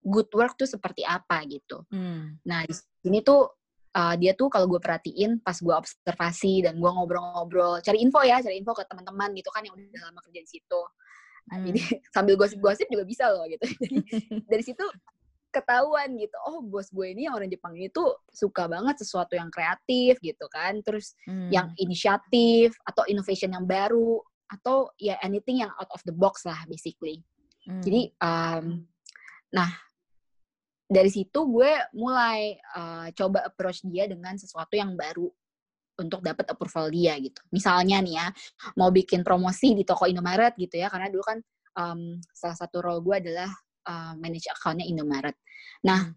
good work tuh seperti apa gitu Hmm. Nah, di sini tuh uh, dia tuh kalau gue perhatiin pas gue observasi dan gue ngobrol-ngobrol, cari info ya, cari info ke teman-teman gitu kan yang udah lama kerja di situ. Nah, Hmm. Jadi sambil gosip-gosip juga bisa loh gitu. Jadi dari situ ketahuan gitu, oh bos gue ini yang orang Jepang ini tuh suka banget sesuatu yang kreatif gitu kan, terus Hmm. yang inisiatif atau innovation yang baru atau ya anything yang out of the box lah basically. Hmm. Jadi, um, nah dari situ gue mulai uh, coba approach dia dengan sesuatu yang baru untuk dapat approval dia gitu. Misalnya nih ya, mau bikin promosi di toko Indomaret gitu ya, karena dulu kan um, salah satu role gue adalah uh, manage account-nya Indomaret. Nah, Hmm.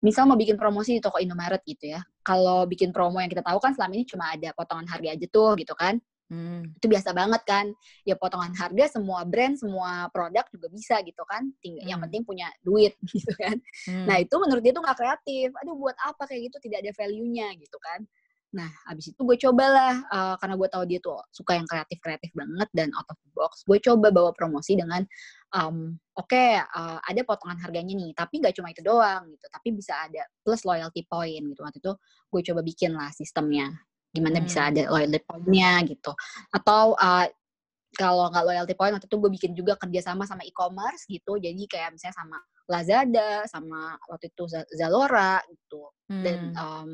misal mau bikin promosi di toko Indomaret gitu ya, kalau bikin promo yang kita tahu kan selama ini cuma ada potongan harga aja tuh gitu kan, Hmm. itu biasa banget kan ya potongan harga semua brand semua produk juga bisa gitu kan tinggal yang Hmm. penting punya duit gitu kan Hmm. nah itu menurut dia tuh nggak kreatif aduh buat apa kayak gitu tidak ada value-nya gitu kan nah abis itu gue cobalah uh, karena gue tahu dia tuh suka yang kreatif kreatif banget dan out of the box gue coba bawa promosi dengan um, oke uh, ada potongan harganya nih tapi nggak cuma itu doang gitu tapi bisa ada plus loyalty point gitu waktu itu gue coba bikin lah sistemnya gimana bisa Hmm. ada loyalty point-nya gitu atau uh, kalau nggak loyalty point waktu itu gue bikin juga kerjasama sama e-commerce gitu jadi kayak misalnya sama Lazada sama waktu itu Zalora gitu dan Hmm. um,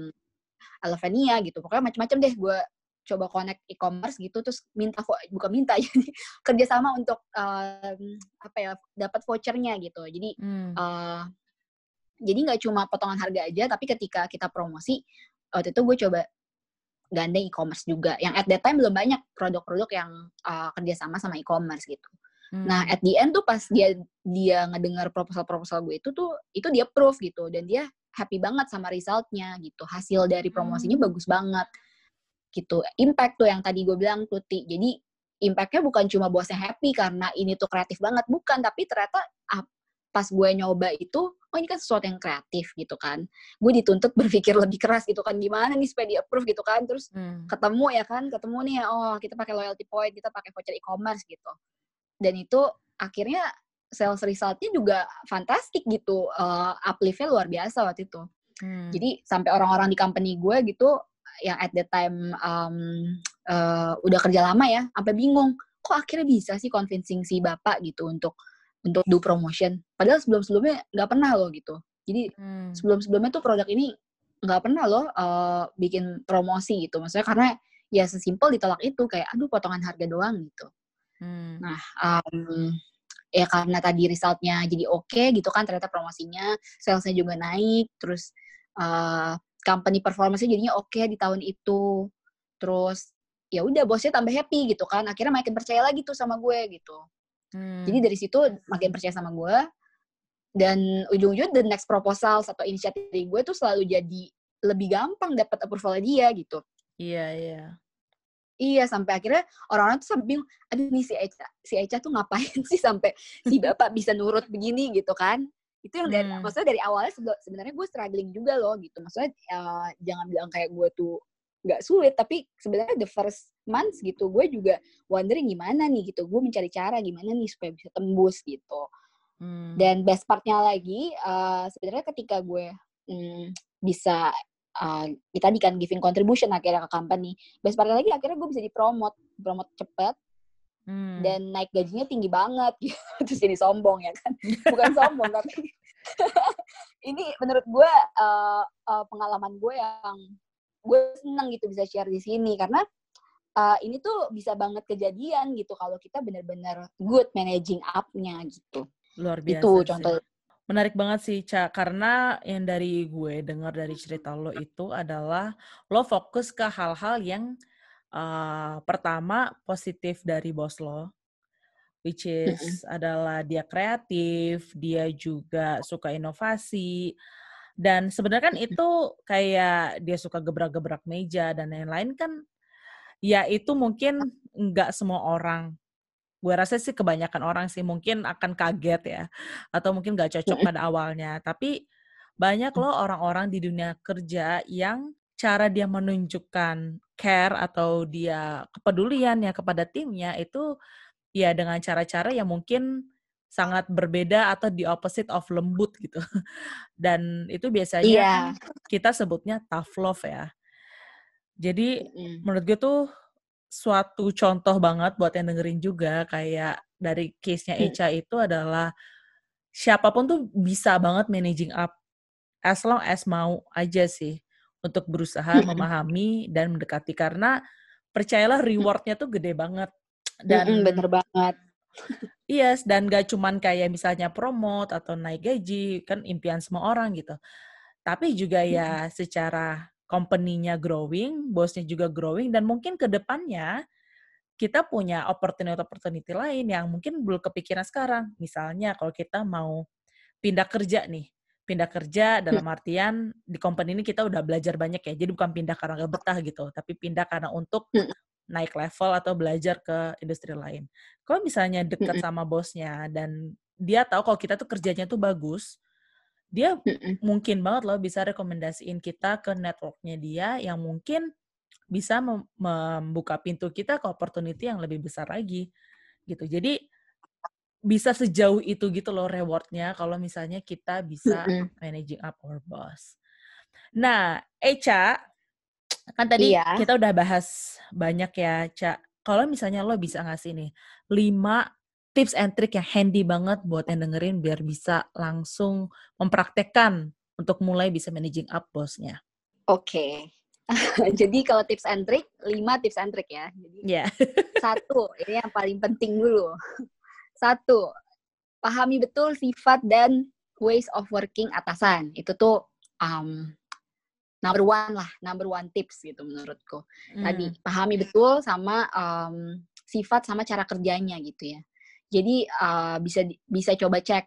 Elevania gitu pokoknya macam-macam deh gue coba connect e-commerce gitu terus minta bukan minta jadi kerjasama untuk um, apa ya dapat vouchernya gitu jadi Hmm. uh, jadi nggak cuma potongan harga aja tapi ketika kita promosi waktu itu gue coba gandeng e-commerce juga yang at that time belum banyak produk-produk yang uh, kerjasama sama e-commerce gitu nah Hmm. at the end tuh pas dia dia ngedengar proposal-proposal gue itu tuh itu dia proof gitu dan dia happy banget sama resultnya gitu hasil dari promosinya Hmm. bagus banget gitu. Impact tuh yang tadi gue bilang tuti. Jadi impactnya bukan cuma bosnya happy karena ini tuh kreatif banget. Bukan tapi ternyata pas gue nyoba itu oh ini kan sesuatu yang kreatif gitu kan. Gue dituntut berpikir lebih keras gitu kan. Gimana nih supaya di approve gitu kan? Terus Hmm. ketemu ya kan? Ketemu nih oh kita pakai loyalty point kita pakai voucher e-commerce gitu. Dan itu akhirnya sales resultnya juga fantastik gitu. Uh, upliftnya luar biasa waktu itu. Hmm. jadi sampai orang-orang di company gue gitu yang at that time um, uh, udah kerja lama ya sampai bingung kok akhirnya bisa sih convincing si bapak gitu untuk untuk do promotion padahal sebelum sebelumnya nggak pernah loh gitu jadi hmm. sebelum sebelumnya tuh produk ini nggak pernah loh uh, bikin promosi gitu maksudnya karena ya sesimpel ditolak itu kayak aduh potongan harga doang gitu hmm. nah um, ya karena tadi resultnya jadi oke okay, gitu kan ternyata promosinya salesnya juga naik terus uh, company performance jadinya oke okay di tahun itu terus ya udah bosnya tambah happy gitu kan akhirnya makin percaya lagi tuh sama gue gitu hmm. jadi dari situ makin percaya sama gue dan ujung-ujung the next proposal atau inisiatif dari gue tuh selalu jadi lebih gampang dapat approval dia gitu. Iya, iya. Iya, sampai akhirnya orang-orang tuh sampai bingung, aduh nih si Eca, si Eca tuh ngapain sih sampai si bapak bisa nurut begini gitu kan. Itu yang dari, hmm. maksudnya dari awalnya sebenarnya gue struggling juga loh gitu. Maksudnya uh, jangan bilang kayak gue tuh nggak sulit, tapi sebenarnya the first months gitu, gue juga wondering gimana nih gitu. Gue mencari cara gimana nih supaya bisa tembus gitu. Hmm. Dan best partnya lagi, uh, sebenarnya ketika gue hmm, bisa uh, tadi kan giving contribution akhirnya ke company, best partnya lagi akhirnya gue bisa dipromot, promote cepet, hmm. dan naik gajinya tinggi banget, gitu. terus jadi sombong ya kan? Bukan sombong tapi ini menurut gue uh, uh, pengalaman gue yang gue seneng gitu bisa share di sini karena uh, ini tuh bisa banget kejadian gitu kalau kita benar-benar good managing up-nya gitu. Luar biasa. Itu sih. contoh. Menarik banget sih, Ca. Karena yang dari gue dengar dari cerita lo itu adalah lo fokus ke hal-hal yang uh, pertama positif dari bos lo, which is mm -hmm. adalah dia kreatif, dia juga suka inovasi, dan sebenarnya kan itu kayak dia suka gebrak-gebrak meja dan lain-lain kan, ya itu mungkin nggak semua orang gue rasa sih kebanyakan orang sih mungkin akan kaget ya atau mungkin gak cocok pada awalnya tapi banyak loh orang-orang di dunia kerja yang cara dia menunjukkan care atau dia kepedulian ya kepada timnya itu ya dengan cara-cara yang mungkin sangat berbeda atau di opposite of lembut gitu. Dan itu biasanya yeah. kita sebutnya tough love ya. Jadi mm. menurut gue tuh suatu contoh banget buat yang dengerin juga kayak dari case-nya hmm. Echa itu adalah siapa pun tuh bisa banget managing up as long as mau aja sih untuk berusaha hmm. memahami dan mendekati karena percayalah hmm. rewardnya tuh gede banget dan bener banget yes dan gak cuman kayak misalnya promote atau naik gaji kan impian semua orang gitu tapi juga ya secara company-nya growing, bosnya juga growing, dan mungkin ke depannya kita punya opportunity-opportunity lain yang mungkin belum kepikiran sekarang. Misalnya kalau kita mau pindah kerja nih, pindah kerja dalam hmm. artian di company ini kita udah belajar banyak ya, jadi bukan pindah karena gak betah gitu, tapi pindah karena untuk hmm. naik level atau belajar ke industri lain. Kalau misalnya dekat hmm. sama bosnya dan dia tahu kalau kita tuh kerjanya tuh bagus, dia mungkin banget loh bisa rekomendasiin kita ke networknya dia yang mungkin bisa mem membuka pintu kita ke opportunity yang lebih besar lagi gitu. Jadi bisa sejauh itu gitu loh rewardnya kalau misalnya kita bisa mm managing up our boss. Nah, Echa, kan tadi iya. kita udah bahas banyak ya, Ca. Kalau misalnya lo bisa ngasih nih lima tips and trick yang handy banget buat yang dengerin biar bisa langsung mempraktekkan untuk mulai bisa managing up bosnya. Oke. Okay. Jadi kalau tips and trick, lima tips and trick ya. Jadi yeah. satu, ini yang paling penting dulu. Satu, pahami betul sifat dan ways of working atasan. Itu tuh um, number one lah, number one tips gitu menurutku. Hmm. Tadi pahami betul sama um, sifat sama cara kerjanya gitu ya. Jadi uh, bisa bisa coba cek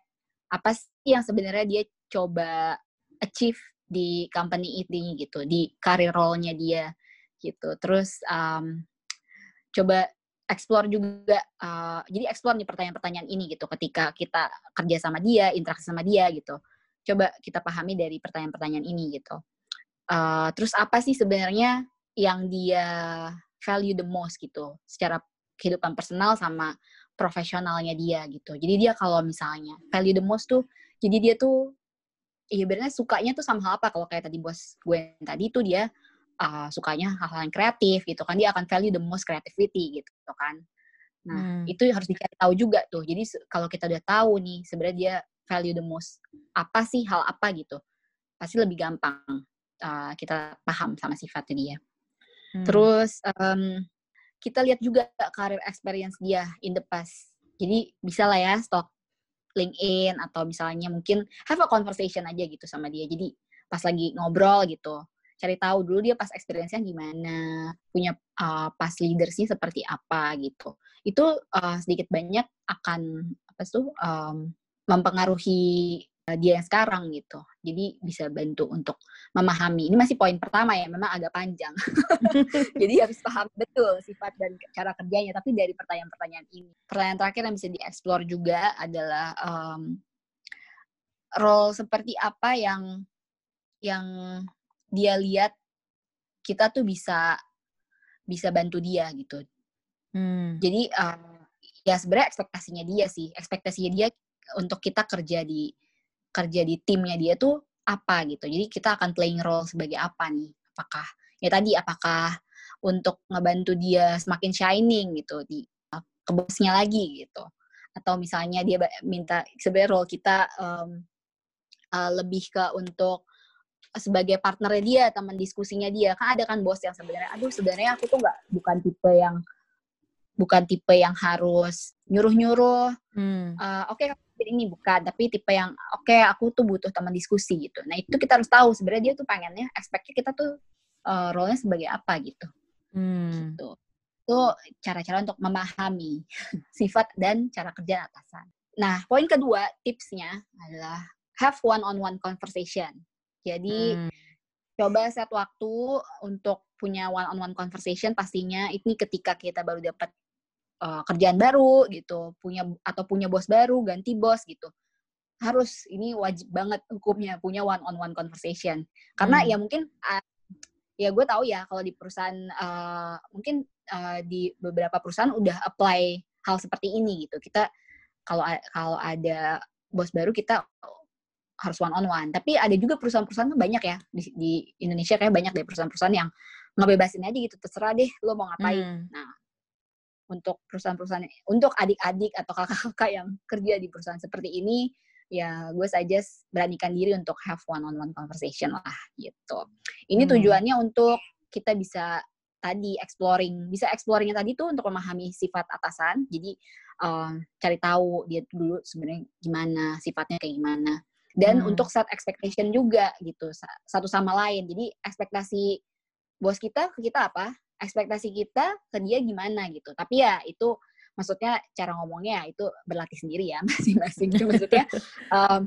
apa sih yang sebenarnya dia coba achieve di company ini gitu, di career role-nya dia gitu. Terus um, coba explore juga, uh, jadi explore nih pertanyaan-pertanyaan ini gitu ketika kita kerja sama dia, interaksi sama dia gitu. Coba kita pahami dari pertanyaan-pertanyaan ini gitu. Uh, terus apa sih sebenarnya yang dia value the most gitu, secara kehidupan personal sama profesionalnya dia gitu. Jadi dia kalau misalnya value the most tuh, jadi dia tuh iya benernya sukanya tuh sama hal apa kalau kayak tadi bos gue yang tadi tuh dia uh, sukanya hal-hal yang kreatif gitu kan dia akan value the most creativity gitu kan nah hmm. itu harus dicari tahu juga tuh jadi kalau kita udah tahu nih sebenarnya dia value the most apa sih hal apa gitu pasti lebih gampang uh, kita paham sama sifatnya dia hmm. terus um, kita lihat juga karir experience dia in the past jadi bisa lah ya stok LinkedIn atau misalnya mungkin have a conversation aja gitu sama dia. Jadi pas lagi ngobrol gitu, cari tahu dulu dia pas experience-nya gimana, punya uh, pas leadersnya seperti apa gitu. Itu uh, sedikit banyak akan apa tuh um, mempengaruhi dia yang sekarang gitu. Jadi bisa bantu untuk memahami. Ini masih poin pertama ya, memang agak panjang. Jadi harus paham betul sifat dan cara kerjanya. Tapi dari pertanyaan-pertanyaan ini, pertanyaan terakhir yang bisa dieksplor juga adalah um, role seperti apa yang yang dia lihat kita tuh bisa bisa bantu dia gitu. Hmm. Jadi um, ya sebenarnya ekspektasinya dia sih, ekspektasinya dia untuk kita kerja di kerja di timnya dia tuh apa gitu. Jadi kita akan playing role sebagai apa nih? Apakah ya tadi apakah untuk ngebantu dia semakin shining gitu di uh, ke bosnya lagi gitu. Atau misalnya dia minta sebenarnya role kita um, uh, lebih ke untuk sebagai partnernya dia, teman diskusinya dia. Kan ada kan bos yang sebenarnya aduh sebenarnya aku tuh nggak bukan tipe yang bukan tipe yang harus nyuruh-nyuruh. Hmm. Uh, Oke, okay, ini bukan, tapi tipe yang oke okay, aku tuh butuh teman diskusi gitu. Nah itu kita harus tahu sebenarnya dia tuh pengennya, expectnya kita tuh uh, role-nya sebagai apa gitu. Hmm. Gitu. Itu cara-cara untuk memahami sifat dan cara kerja atasan. Nah poin kedua tipsnya adalah have one-on-one conversation. Jadi hmm. coba set waktu untuk punya one-on-one conversation pastinya ini ketika kita baru dapat uh, kerjaan baru gitu, punya atau punya bos baru, ganti bos gitu. Harus ini wajib banget hukumnya punya one on one conversation. Karena hmm. ya mungkin uh, ya gue tahu ya kalau di perusahaan uh, mungkin uh, di beberapa perusahaan udah apply hal seperti ini gitu. Kita kalau kalau ada bos baru kita harus one on one. Tapi ada juga perusahaan-perusahaan tuh banyak ya di, di Indonesia kayak banyak deh perusahaan-perusahaan yang ngebebasin aja gitu terserah deh lo mau ngapain. Hmm. Nah untuk perusahaan-perusahaan untuk adik-adik atau kakak-kakak yang kerja di perusahaan seperti ini ya gue saja beranikan diri untuk have one on one conversation lah gitu ini hmm. tujuannya untuk kita bisa tadi exploring bisa exploringnya tadi tuh untuk memahami sifat atasan jadi um, cari tahu dia dulu sebenarnya gimana sifatnya kayak gimana dan hmm. untuk set expectation juga gitu satu sama lain jadi ekspektasi bos kita ke kita apa ekspektasi kita ke dia gimana gitu. Tapi ya itu maksudnya cara ngomongnya itu berlatih sendiri ya masing-masing. maksudnya um,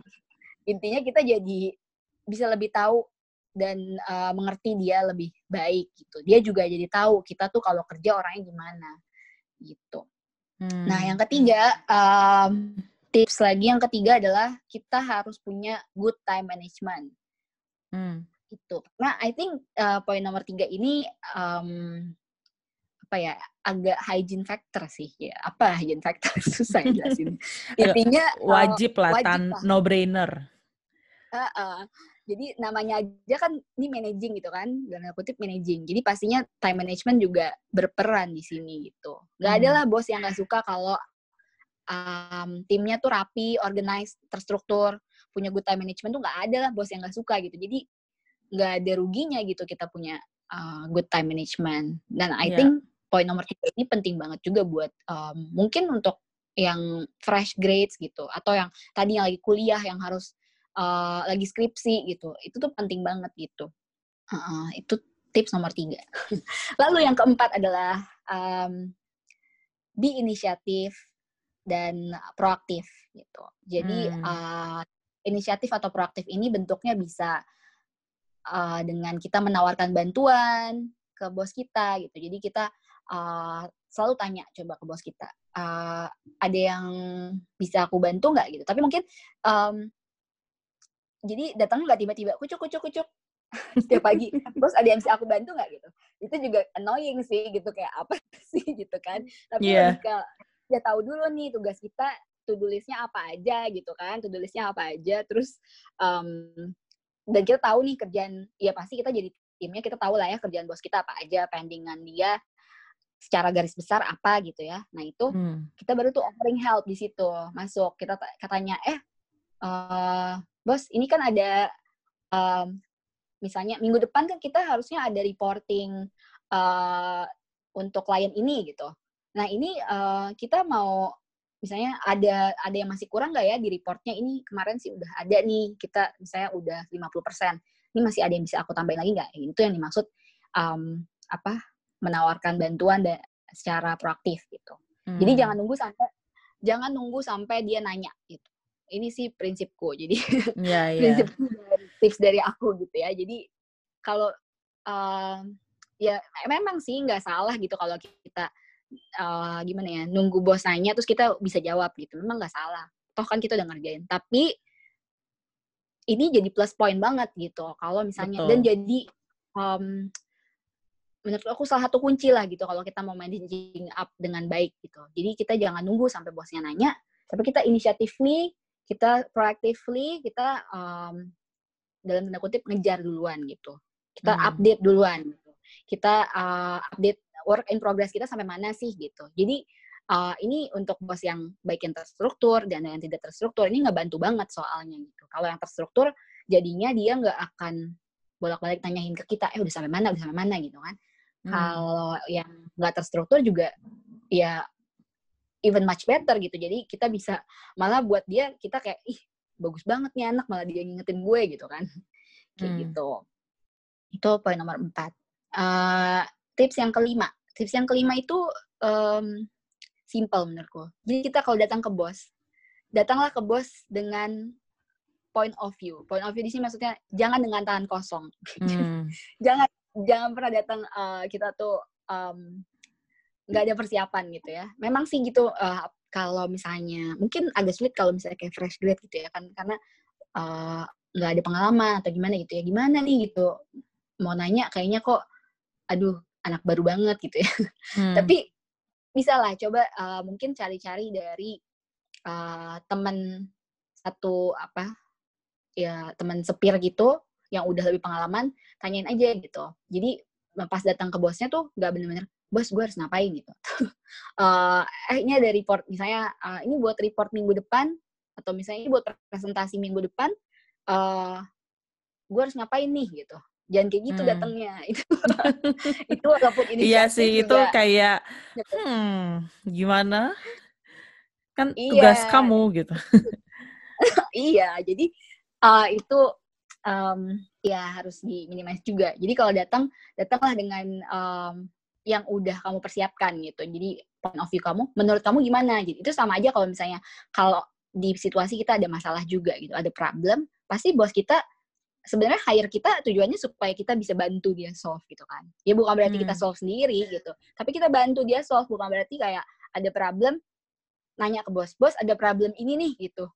intinya kita jadi bisa lebih tahu dan uh, mengerti dia lebih baik gitu. Dia juga jadi tahu kita tuh kalau kerja orangnya gimana gitu. Hmm. Nah yang ketiga um, tips lagi yang ketiga adalah kita harus punya good time management. Hmm itu. Nah, I think uh, poin nomor tiga ini um, apa ya agak hygiene factor sih ya. Apa hygiene factor susah ya jelasin. Intinya wajib lah, wajib tan no brainer. Uh, uh, jadi namanya aja kan ini managing gitu kan, dalam kutip managing. Jadi pastinya time management juga berperan di sini gitu. Gak hmm. ada lah bos yang gak suka kalau um, timnya tuh rapi, organized, terstruktur, punya good time management tuh gak ada lah bos yang gak suka gitu. Jadi nggak ada ruginya gitu kita punya uh, good time management dan I yeah. think poin nomor tiga ini penting banget juga buat um, mungkin untuk yang fresh grades gitu atau yang tadi yang lagi kuliah yang harus uh, lagi skripsi gitu itu tuh penting banget gitu uh, itu tips nomor tiga lalu yang keempat adalah um, be inisiatif dan proaktif gitu jadi hmm. uh, inisiatif atau proaktif ini bentuknya bisa uh, dengan kita menawarkan bantuan ke bos kita gitu. Jadi kita uh, selalu tanya coba ke bos kita, uh, ada yang bisa aku bantu nggak gitu. Tapi mungkin um, jadi datang nggak tiba-tiba kucuk kucuk kucuk setiap pagi bos ada yang bisa aku bantu nggak gitu itu juga annoying sih gitu kayak apa sih gitu kan tapi yeah. ke udah tahu dulu nih tugas kita to-do list-nya apa aja gitu kan, to-do list-nya apa aja, terus um, dan kita tahu nih kerjaan, ya pasti kita jadi timnya kita tahu lah ya kerjaan bos kita apa aja, pendingan dia secara garis besar apa gitu ya. Nah itu hmm. kita baru tuh offering help di situ masuk. Kita katanya eh uh, bos ini kan ada um, misalnya minggu depan kan kita harusnya ada reporting uh, untuk klien ini gitu. Nah ini uh, kita mau misalnya ada ada yang masih kurang nggak ya di reportnya? Ini kemarin sih udah ada nih kita misalnya udah 50% ini masih ada yang bisa aku tambahin lagi nggak? Itu yang dimaksud um, apa menawarkan bantuan dan secara proaktif gitu. Hmm. jadi jangan nunggu sampai jangan nunggu sampai dia nanya gitu. Ini sih prinsipku jadi yeah, yeah. prinsip tips dari aku gitu ya. Jadi kalau um, ya memang sih nggak salah gitu kalau kita uh, gimana ya nunggu bos nanya terus kita bisa jawab gitu memang nggak salah toh kan kita udah ngerjain tapi ini jadi plus point banget gitu kalau misalnya Betul. dan jadi um, menurut aku salah satu kunci lah gitu kalau kita mau managing up dengan baik gitu jadi kita jangan nunggu sampai bosnya nanya tapi kita inisiatifly kita proactively kita um, dalam tanda kutip ngejar duluan gitu kita hmm. update duluan gitu. kita uh, update work in progress kita sampai mana sih gitu. Jadi uh, ini untuk bos yang baik yang terstruktur dan yang tidak terstruktur ini nggak bantu banget soalnya gitu. Kalau yang terstruktur jadinya dia nggak akan bolak-balik tanyain ke kita, eh udah sampai mana, udah sampai mana gitu kan. Hmm. Kalau yang nggak terstruktur juga ya even much better gitu. Jadi kita bisa malah buat dia kita kayak ih bagus banget nih anak malah dia ngingetin gue gitu kan. Kayak hmm. gitu. Itu poin nomor empat. Uh, tips yang kelima. Tips yang kelima itu um, simple menurutku. Jadi kita kalau datang ke bos, datanglah ke bos dengan point of view. Point of view di sini maksudnya jangan dengan tangan kosong. Hmm. jangan jangan pernah datang uh, kita tuh nggak um, ada persiapan gitu ya. Memang sih gitu uh, kalau misalnya mungkin agak sulit kalau misalnya kayak fresh grade gitu ya kan karena uh, nggak ada pengalaman atau gimana gitu ya. Gimana nih gitu mau nanya kayaknya kok aduh anak baru banget gitu ya. Hmm. Tapi bisa lah coba uh, mungkin cari-cari dari uh, teman satu apa ya teman sepir gitu yang udah lebih pengalaman tanyain aja gitu. Jadi pas datang ke bosnya tuh nggak bener-bener bos gue harus ngapain gitu. uh, eh ini ada report misalnya uh, ini buat report minggu depan atau misalnya ini buat presentasi minggu depan uh, gue harus ngapain nih gitu jangan kayak gitu hmm. datangnya. Itu itu walaupun ini iya sih juga, itu kayak hmm gimana? Kan iya. tugas kamu gitu. Iya jadi uh, itu um, ya harus diminimais juga. Jadi kalau datang datanglah dengan um, yang udah kamu persiapkan gitu. Jadi point of view kamu menurut kamu gimana? Gitu. Itu sama aja kalau misalnya kalau di situasi kita ada masalah juga gitu ada problem pasti bos kita sebenarnya hire kita tujuannya supaya kita bisa bantu dia solve gitu kan. Ya bukan berarti hmm. kita solve sendiri gitu. Tapi kita bantu dia solve bukan berarti kayak ada problem nanya ke bos, "Bos, ada problem ini nih." gitu.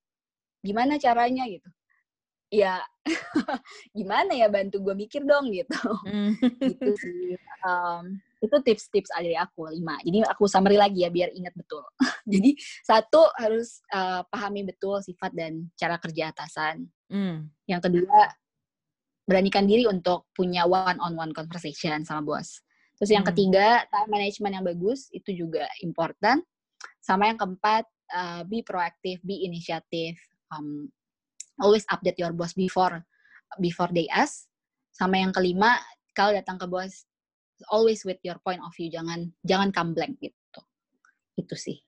Gimana caranya gitu. Ya gimana ya bantu gue mikir dong gitu. Hmm. gitu sih. Um, itu tips-tips dari aku lima. Jadi aku summary lagi ya biar ingat betul. Jadi satu harus uh, pahami betul sifat dan cara kerja atasan. Hmm. Yang kedua beranikan diri untuk punya one on one conversation sama bos. Terus yang hmm. ketiga, time management yang bagus itu juga important. Sama yang keempat, uh, be proactive, be initiative. Um, always update your boss before before they ask. Sama yang kelima, kalau datang ke bos, always with your point of view, jangan jangan come blank gitu. Itu sih.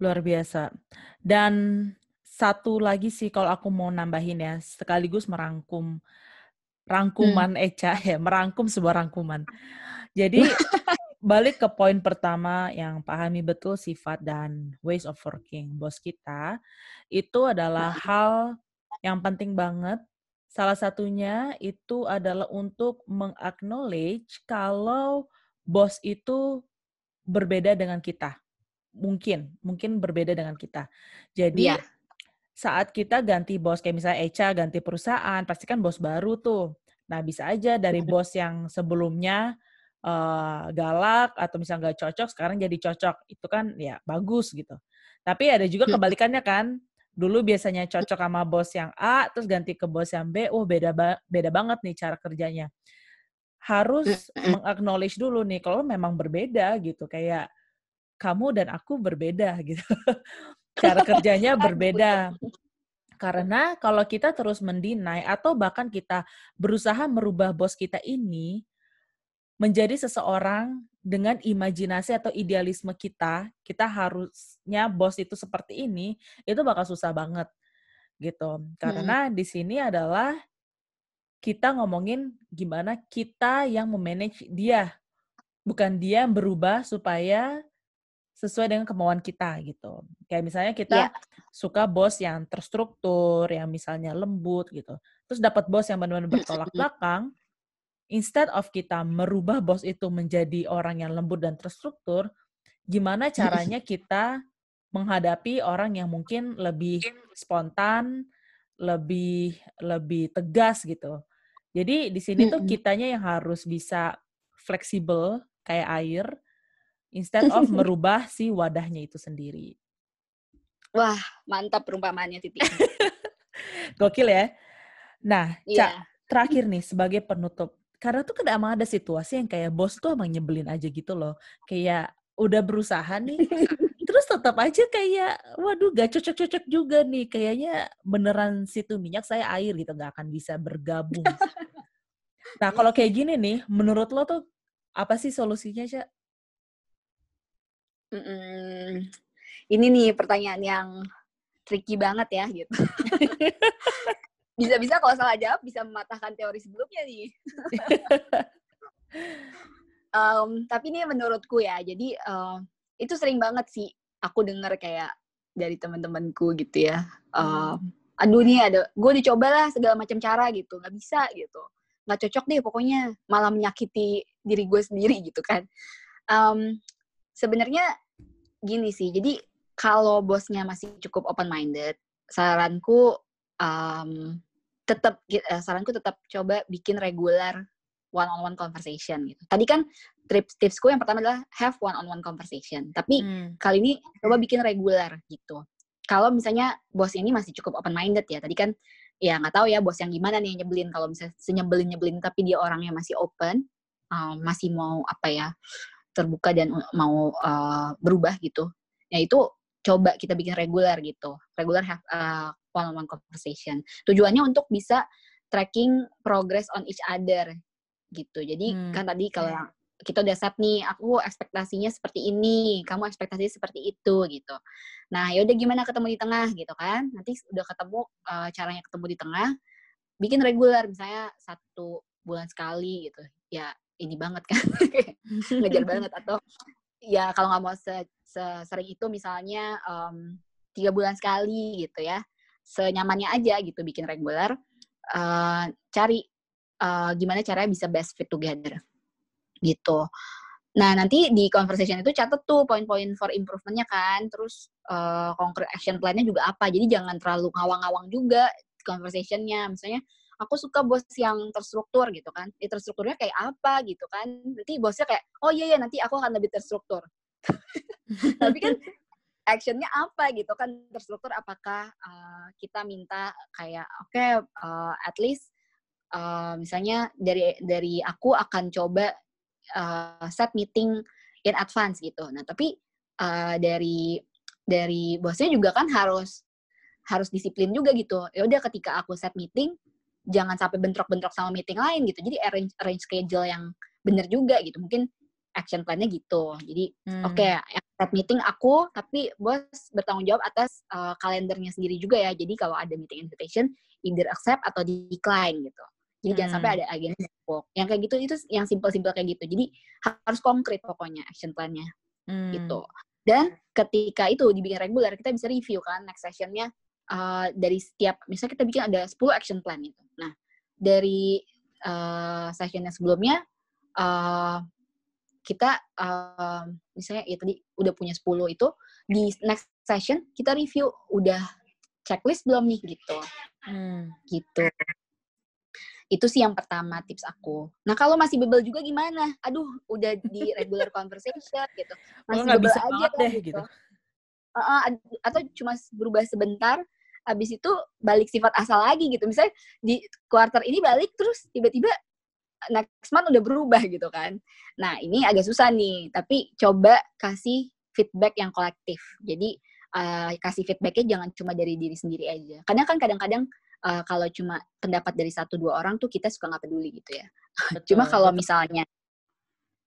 Luar biasa. Dan satu lagi sih kalau aku mau nambahin ya, sekaligus merangkum rangkuman hmm. Eca ya, merangkum sebuah rangkuman. Jadi balik ke poin pertama yang pahami betul sifat dan ways of working bos kita itu adalah hal yang penting banget. Salah satunya itu adalah untuk mengaknowledge kalau bos itu berbeda dengan kita. Mungkin, mungkin berbeda dengan kita. Jadi yeah saat kita ganti bos kayak misalnya Echa ganti perusahaan pasti kan bos baru tuh. Nah bisa aja dari bos yang sebelumnya uh, galak atau misalnya nggak cocok sekarang jadi cocok. Itu kan ya bagus gitu. Tapi ada juga kebalikannya kan. Dulu biasanya cocok sama bos yang A terus ganti ke bos yang B. Oh beda ba beda banget nih cara kerjanya. Harus mengaknowledge dulu nih kalau memang berbeda gitu. Kayak kamu dan aku berbeda gitu cara kerjanya berbeda karena kalau kita terus mendinai atau bahkan kita berusaha merubah bos kita ini menjadi seseorang dengan imajinasi atau idealisme kita, kita harusnya bos itu seperti ini, itu bakal susah banget gitu. Karena hmm. di sini adalah kita ngomongin gimana kita yang memanage dia, bukan dia yang berubah supaya sesuai dengan kemauan kita gitu. Kayak misalnya kita yeah. suka bos yang terstruktur, yang misalnya lembut gitu. Terus dapat bos yang benar-benar bertolak belakang, instead of kita merubah bos itu menjadi orang yang lembut dan terstruktur, gimana caranya kita menghadapi orang yang mungkin lebih spontan, lebih lebih tegas gitu. Jadi di sini tuh kitanya yang harus bisa fleksibel kayak air instead of merubah si wadahnya itu sendiri. Wah, mantap perumpamaannya Titi. Gokil ya. Nah, yeah. Cak, terakhir nih sebagai penutup karena tuh emang ada situasi yang kayak bos tuh emang nyebelin aja gitu loh. Kayak udah berusaha nih, terus tetap aja kayak, waduh gak cocok-cocok juga nih. Kayaknya beneran situ minyak saya air gitu, gak akan bisa bergabung. nah kalau kayak gini nih, menurut lo tuh apa sih solusinya, Cak? Mm, ini nih pertanyaan yang tricky banget ya gitu. bisa-bisa kalau salah jawab bisa mematahkan teori sebelumnya nih. um, tapi ini menurutku ya, jadi uh, itu sering banget sih aku dengar kayak dari teman-temanku gitu ya. Uh, aduh nih ada, gue dicoba lah segala macam cara gitu, nggak bisa gitu, nggak cocok deh pokoknya, malah menyakiti diri gue sendiri gitu kan. Um, Sebenarnya gini sih, jadi kalau bosnya masih cukup open minded, saranku um, tetap uh, saranku tetap coba bikin regular one on one conversation gitu. Tadi kan tips tipsku yang pertama adalah have one on one conversation. Tapi hmm. kali ini coba bikin regular gitu. Kalau misalnya bos ini masih cukup open minded ya. Tadi kan ya nggak tahu ya bos yang gimana nih nyebelin kalau misalnya senyebelin nyebelin tapi dia orangnya masih open, um, masih mau apa ya terbuka dan mau uh, berubah gitu. Ya itu coba kita bikin regular gitu. Regular have uh, one-on-one conversation. Tujuannya untuk bisa tracking progress on each other gitu. Jadi hmm. kan tadi kalau kita udah set nih, aku ekspektasinya seperti ini, kamu ekspektasinya seperti itu gitu. Nah, yaudah gimana ketemu di tengah gitu kan? Nanti udah ketemu uh, caranya ketemu di tengah, bikin regular misalnya satu bulan sekali gitu. Ya ini banget kan, ngejar banget. Atau ya kalau nggak mau se sering itu misalnya um, tiga bulan sekali gitu ya. Senyamannya aja gitu bikin regular uh, cari uh, gimana caranya bisa best fit together gitu. Nah nanti di conversation itu catat tuh poin-poin for improvementnya kan. Terus uh, concrete action plan-nya juga apa. Jadi jangan terlalu ngawang-ngawang juga conversationnya. Misalnya aku suka bos yang terstruktur gitu kan. Ya, terstrukturnya kayak apa gitu kan. Nanti bosnya kayak, oh iya ya nanti aku akan lebih terstruktur. Tapi kan actionnya apa gitu kan terstruktur apakah uh, kita minta kayak oke okay, uh, at least uh, misalnya dari dari aku akan coba uh, set meeting in advance gitu nah tapi uh, dari dari bosnya juga kan harus harus disiplin juga gitu ya udah ketika aku set meeting jangan sampai bentrok-bentrok sama meeting lain gitu jadi arrange arrange schedule yang bener juga gitu mungkin action plan-nya gitu. Jadi hmm. oke, okay, set meeting aku, tapi bos bertanggung jawab atas uh, kalendernya sendiri juga ya. Jadi kalau ada meeting invitation, either accept atau decline gitu. Jadi hmm. jangan sampai hmm. ada agenda Yang kayak gitu itu yang simple-simple kayak gitu. Jadi harus konkret pokoknya action plan-nya hmm. gitu. Dan ketika itu dibikin regular, kita bisa review kan next session-nya uh, dari setiap misalnya kita bikin ada 10 action plan itu. Dari uh, session yang sebelumnya uh, kita uh, misalnya ya tadi udah punya 10 itu di next session kita review udah checklist belum nih gitu hmm. gitu Itu sih yang pertama tips aku. Nah kalau masih bebel juga gimana? Aduh, udah di regular conversation gitu. Masih oh, bebel bisa aja deh gitu. gitu. Uh, uh, atau cuma berubah sebentar, habis itu balik sifat asal lagi gitu. Misalnya di quarter ini balik terus tiba-tiba next month udah berubah gitu kan. Nah ini agak susah nih, tapi coba kasih feedback yang kolektif. Jadi uh, kasih feedbacknya jangan cuma dari diri sendiri aja. Karena kan kadang-kadang uh, kalau cuma pendapat dari satu dua orang tuh kita suka nggak peduli gitu ya. Betul, cuma kalau misalnya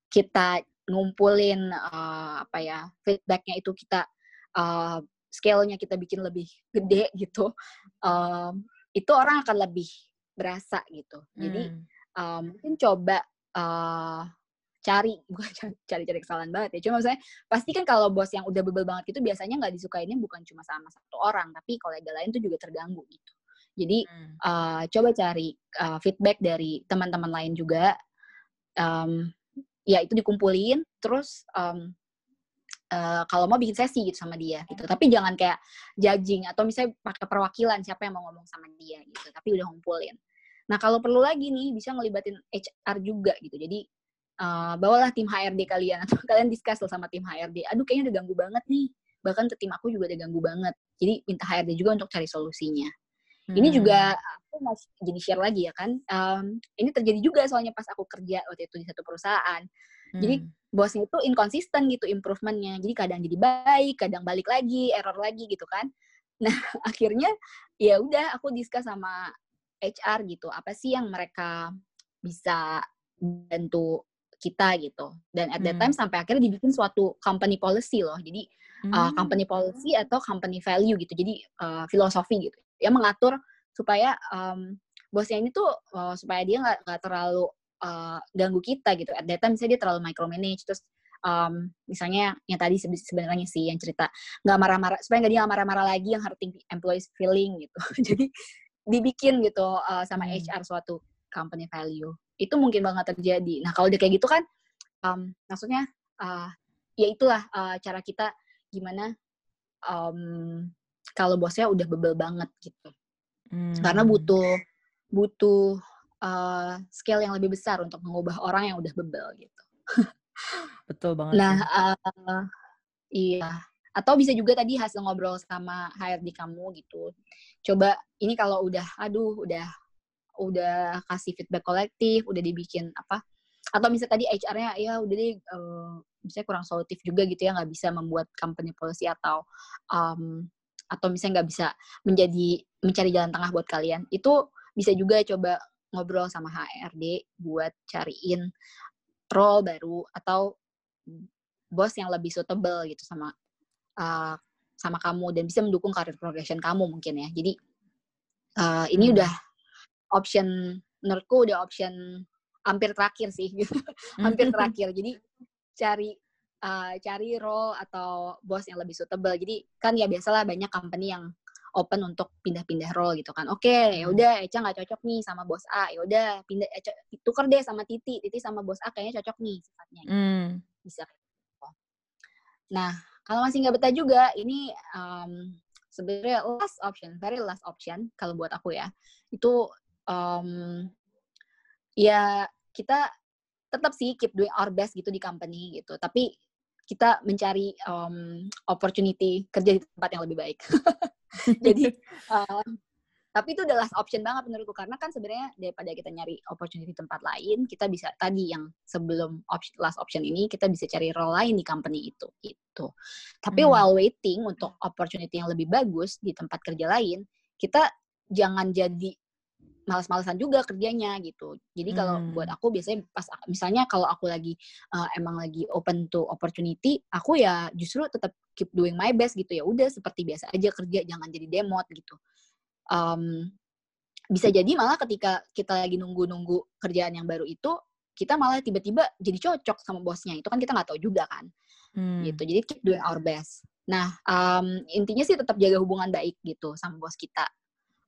kita ngumpulin uh, apa ya feedbacknya itu kita uh, scale-nya kita bikin lebih gede gitu, um, itu orang akan lebih berasa gitu. Jadi hmm. um, mungkin coba uh, cari bukan cari-cari kesalahan banget ya cuma maksudnya pasti kan kalau bos yang udah bebel banget itu biasanya nggak disukainnya bukan cuma sama satu orang tapi kolega lain tuh juga terganggu gitu jadi hmm. uh, coba cari uh, feedback dari teman-teman lain juga um, ya itu dikumpulin terus um, uh, kalau mau bikin sesi gitu sama dia gitu tapi jangan kayak judging atau misalnya pakai perwakilan siapa yang mau ngomong sama dia gitu tapi udah ngumpulin nah kalau perlu lagi nih bisa ngelibatin HR juga gitu jadi uh, bawalah tim HRD kalian atau kalian discuss loh sama tim HRD. Aduh kayaknya udah ganggu banget nih. Bahkan tim aku juga udah ganggu banget. Jadi minta HRD juga untuk cari solusinya. Hmm. Ini juga aku mau jadi share lagi ya kan. Um, ini terjadi juga soalnya pas aku kerja waktu itu di satu perusahaan. Hmm. Jadi bosnya itu inkonsisten gitu improvementnya. Jadi kadang jadi baik, kadang balik lagi, error lagi gitu kan. Nah akhirnya ya udah aku discuss sama HR gitu. Apa sih yang mereka bisa bantu kita gitu. Dan at that time hmm. sampai akhirnya dibikin suatu company policy loh. Jadi hmm. uh, company policy atau company value gitu. Jadi uh, filosofi gitu. Yang mengatur supaya um, bosnya ini tuh uh, supaya dia nggak terlalu uh, ganggu kita gitu. At that time misalnya dia terlalu micromanage terus um, misalnya yang tadi sebenarnya sih yang cerita nggak marah-marah supaya nggak dia nggak marah-marah lagi yang hurting employees feeling gitu. Jadi dibikin gitu uh, sama hmm. HR suatu company value itu mungkin banget terjadi. Nah kalau udah kayak gitu kan, um, maksudnya uh, ya itulah uh, cara kita gimana um, kalau bosnya udah bebel banget gitu. Hmm. Karena butuh butuh uh, skill yang lebih besar untuk mengubah orang yang udah bebel gitu. Betul banget. Nah, uh, iya. Atau bisa juga tadi hasil ngobrol sama HRD kamu gitu. Coba ini kalau udah, aduh, udah udah kasih feedback kolektif, udah dibikin apa? Atau misalnya tadi HR-nya ya udah deh uh, misalnya kurang solutif juga gitu ya nggak bisa membuat company policy atau um, atau misalnya nggak bisa menjadi mencari jalan tengah buat kalian itu bisa juga coba ngobrol sama HRD buat cariin role baru atau bos yang lebih suitable gitu sama uh, sama kamu dan bisa mendukung karir progression kamu mungkin ya jadi uh, ini hmm. udah option menurutku udah option hampir terakhir sih gitu. hampir terakhir jadi cari uh, cari role atau bos yang lebih suitable jadi kan ya biasalah banyak company yang open untuk pindah-pindah role gitu kan. Oke okay, ya hmm. udah Eca nggak cocok nih sama bos A. Ya udah pindah Eca, tuker deh sama Titi. Titi sama bos A kayaknya cocok nih sifatnya mm. bisa nah kalau masih nggak betah juga ini um, sebenarnya last option very last option kalau buat aku ya. Itu um, ya kita tetap sih keep doing our best gitu di company gitu. Tapi kita mencari um, opportunity kerja di tempat yang lebih baik jadi uh, tapi itu adalah option banget menurutku karena kan sebenarnya daripada kita nyari opportunity tempat lain kita bisa tadi yang sebelum option, last option ini kita bisa cari role lain di company itu itu tapi hmm. while waiting untuk opportunity yang lebih bagus di tempat kerja lain kita jangan jadi malas-malasan juga kerjanya gitu. Jadi kalau hmm. buat aku biasanya pas misalnya kalau aku lagi uh, emang lagi open to opportunity, aku ya justru tetap keep doing my best gitu ya. Udah seperti biasa aja kerja, jangan jadi demot gitu. Um, bisa jadi malah ketika kita lagi nunggu-nunggu kerjaan yang baru itu, kita malah tiba-tiba jadi cocok sama bosnya. Itu kan kita nggak tahu juga kan. Hmm. Gitu. Jadi keep doing our best. Nah, um, intinya sih tetap jaga hubungan baik gitu sama bos kita.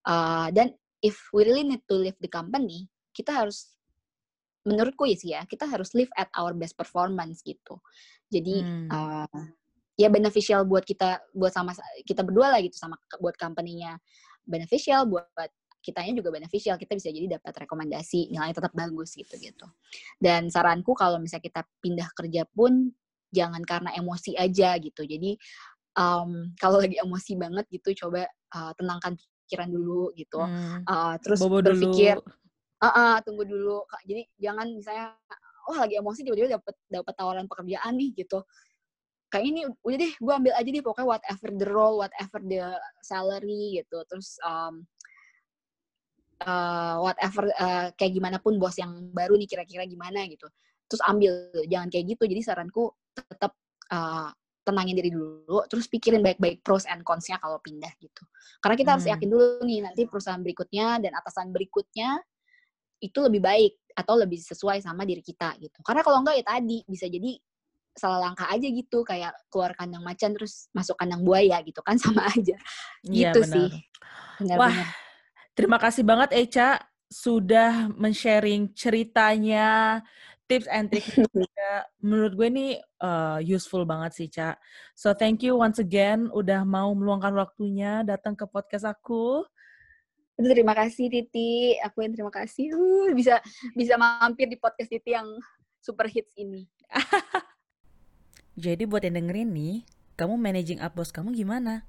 Uh, dan if we really need to leave the company, kita harus menurutku ya sih ya, kita harus live at our best performance gitu. Jadi hmm. uh, ya beneficial buat kita buat sama kita berdua lah gitu sama buat company-nya beneficial buat kitanya juga beneficial kita bisa jadi dapat rekomendasi nilainya tetap bagus gitu gitu dan saranku kalau misalnya kita pindah kerja pun jangan karena emosi aja gitu jadi um, kalau lagi emosi banget gitu coba uh, tenangkan pikiran dulu gitu. Hmm. uh, terus Bobo berpikir uh, uh, tunggu dulu. Jadi jangan misalnya oh lagi emosi tiba-tiba dapat dapat tawaran pekerjaan nih gitu. Kayak ini udah deh gue ambil aja deh pokoknya whatever the role whatever the salary gitu. Terus um, uh, whatever uh, kayak gimana pun bos yang baru nih kira-kira gimana gitu. Terus ambil jangan kayak gitu. Jadi saranku tetap uh, tenangin diri dulu terus pikirin baik-baik pros and cons-nya kalau pindah gitu. Karena kita hmm. harus yakin dulu nih nanti perusahaan berikutnya dan atasan berikutnya itu lebih baik atau lebih sesuai sama diri kita gitu. Karena kalau enggak ya tadi bisa jadi salah langkah aja gitu kayak keluar kandang macan terus masuk kandang buaya gitu kan sama aja. Iya, gitu ya, sih benar, wah benar. terima kasih banget Eca sudah men-sharing ceritanya tips and trick menurut gue ini uh, eh, useful banget sih Ca. So thank you once again udah mau meluangkan waktunya datang ke podcast aku. Terima kasih Titi, aku yang terima kasih uh, bisa bisa mampir di podcast Titi yang super hits ini. Jadi buat yang dengerin nih, kamu managing up bos kamu gimana?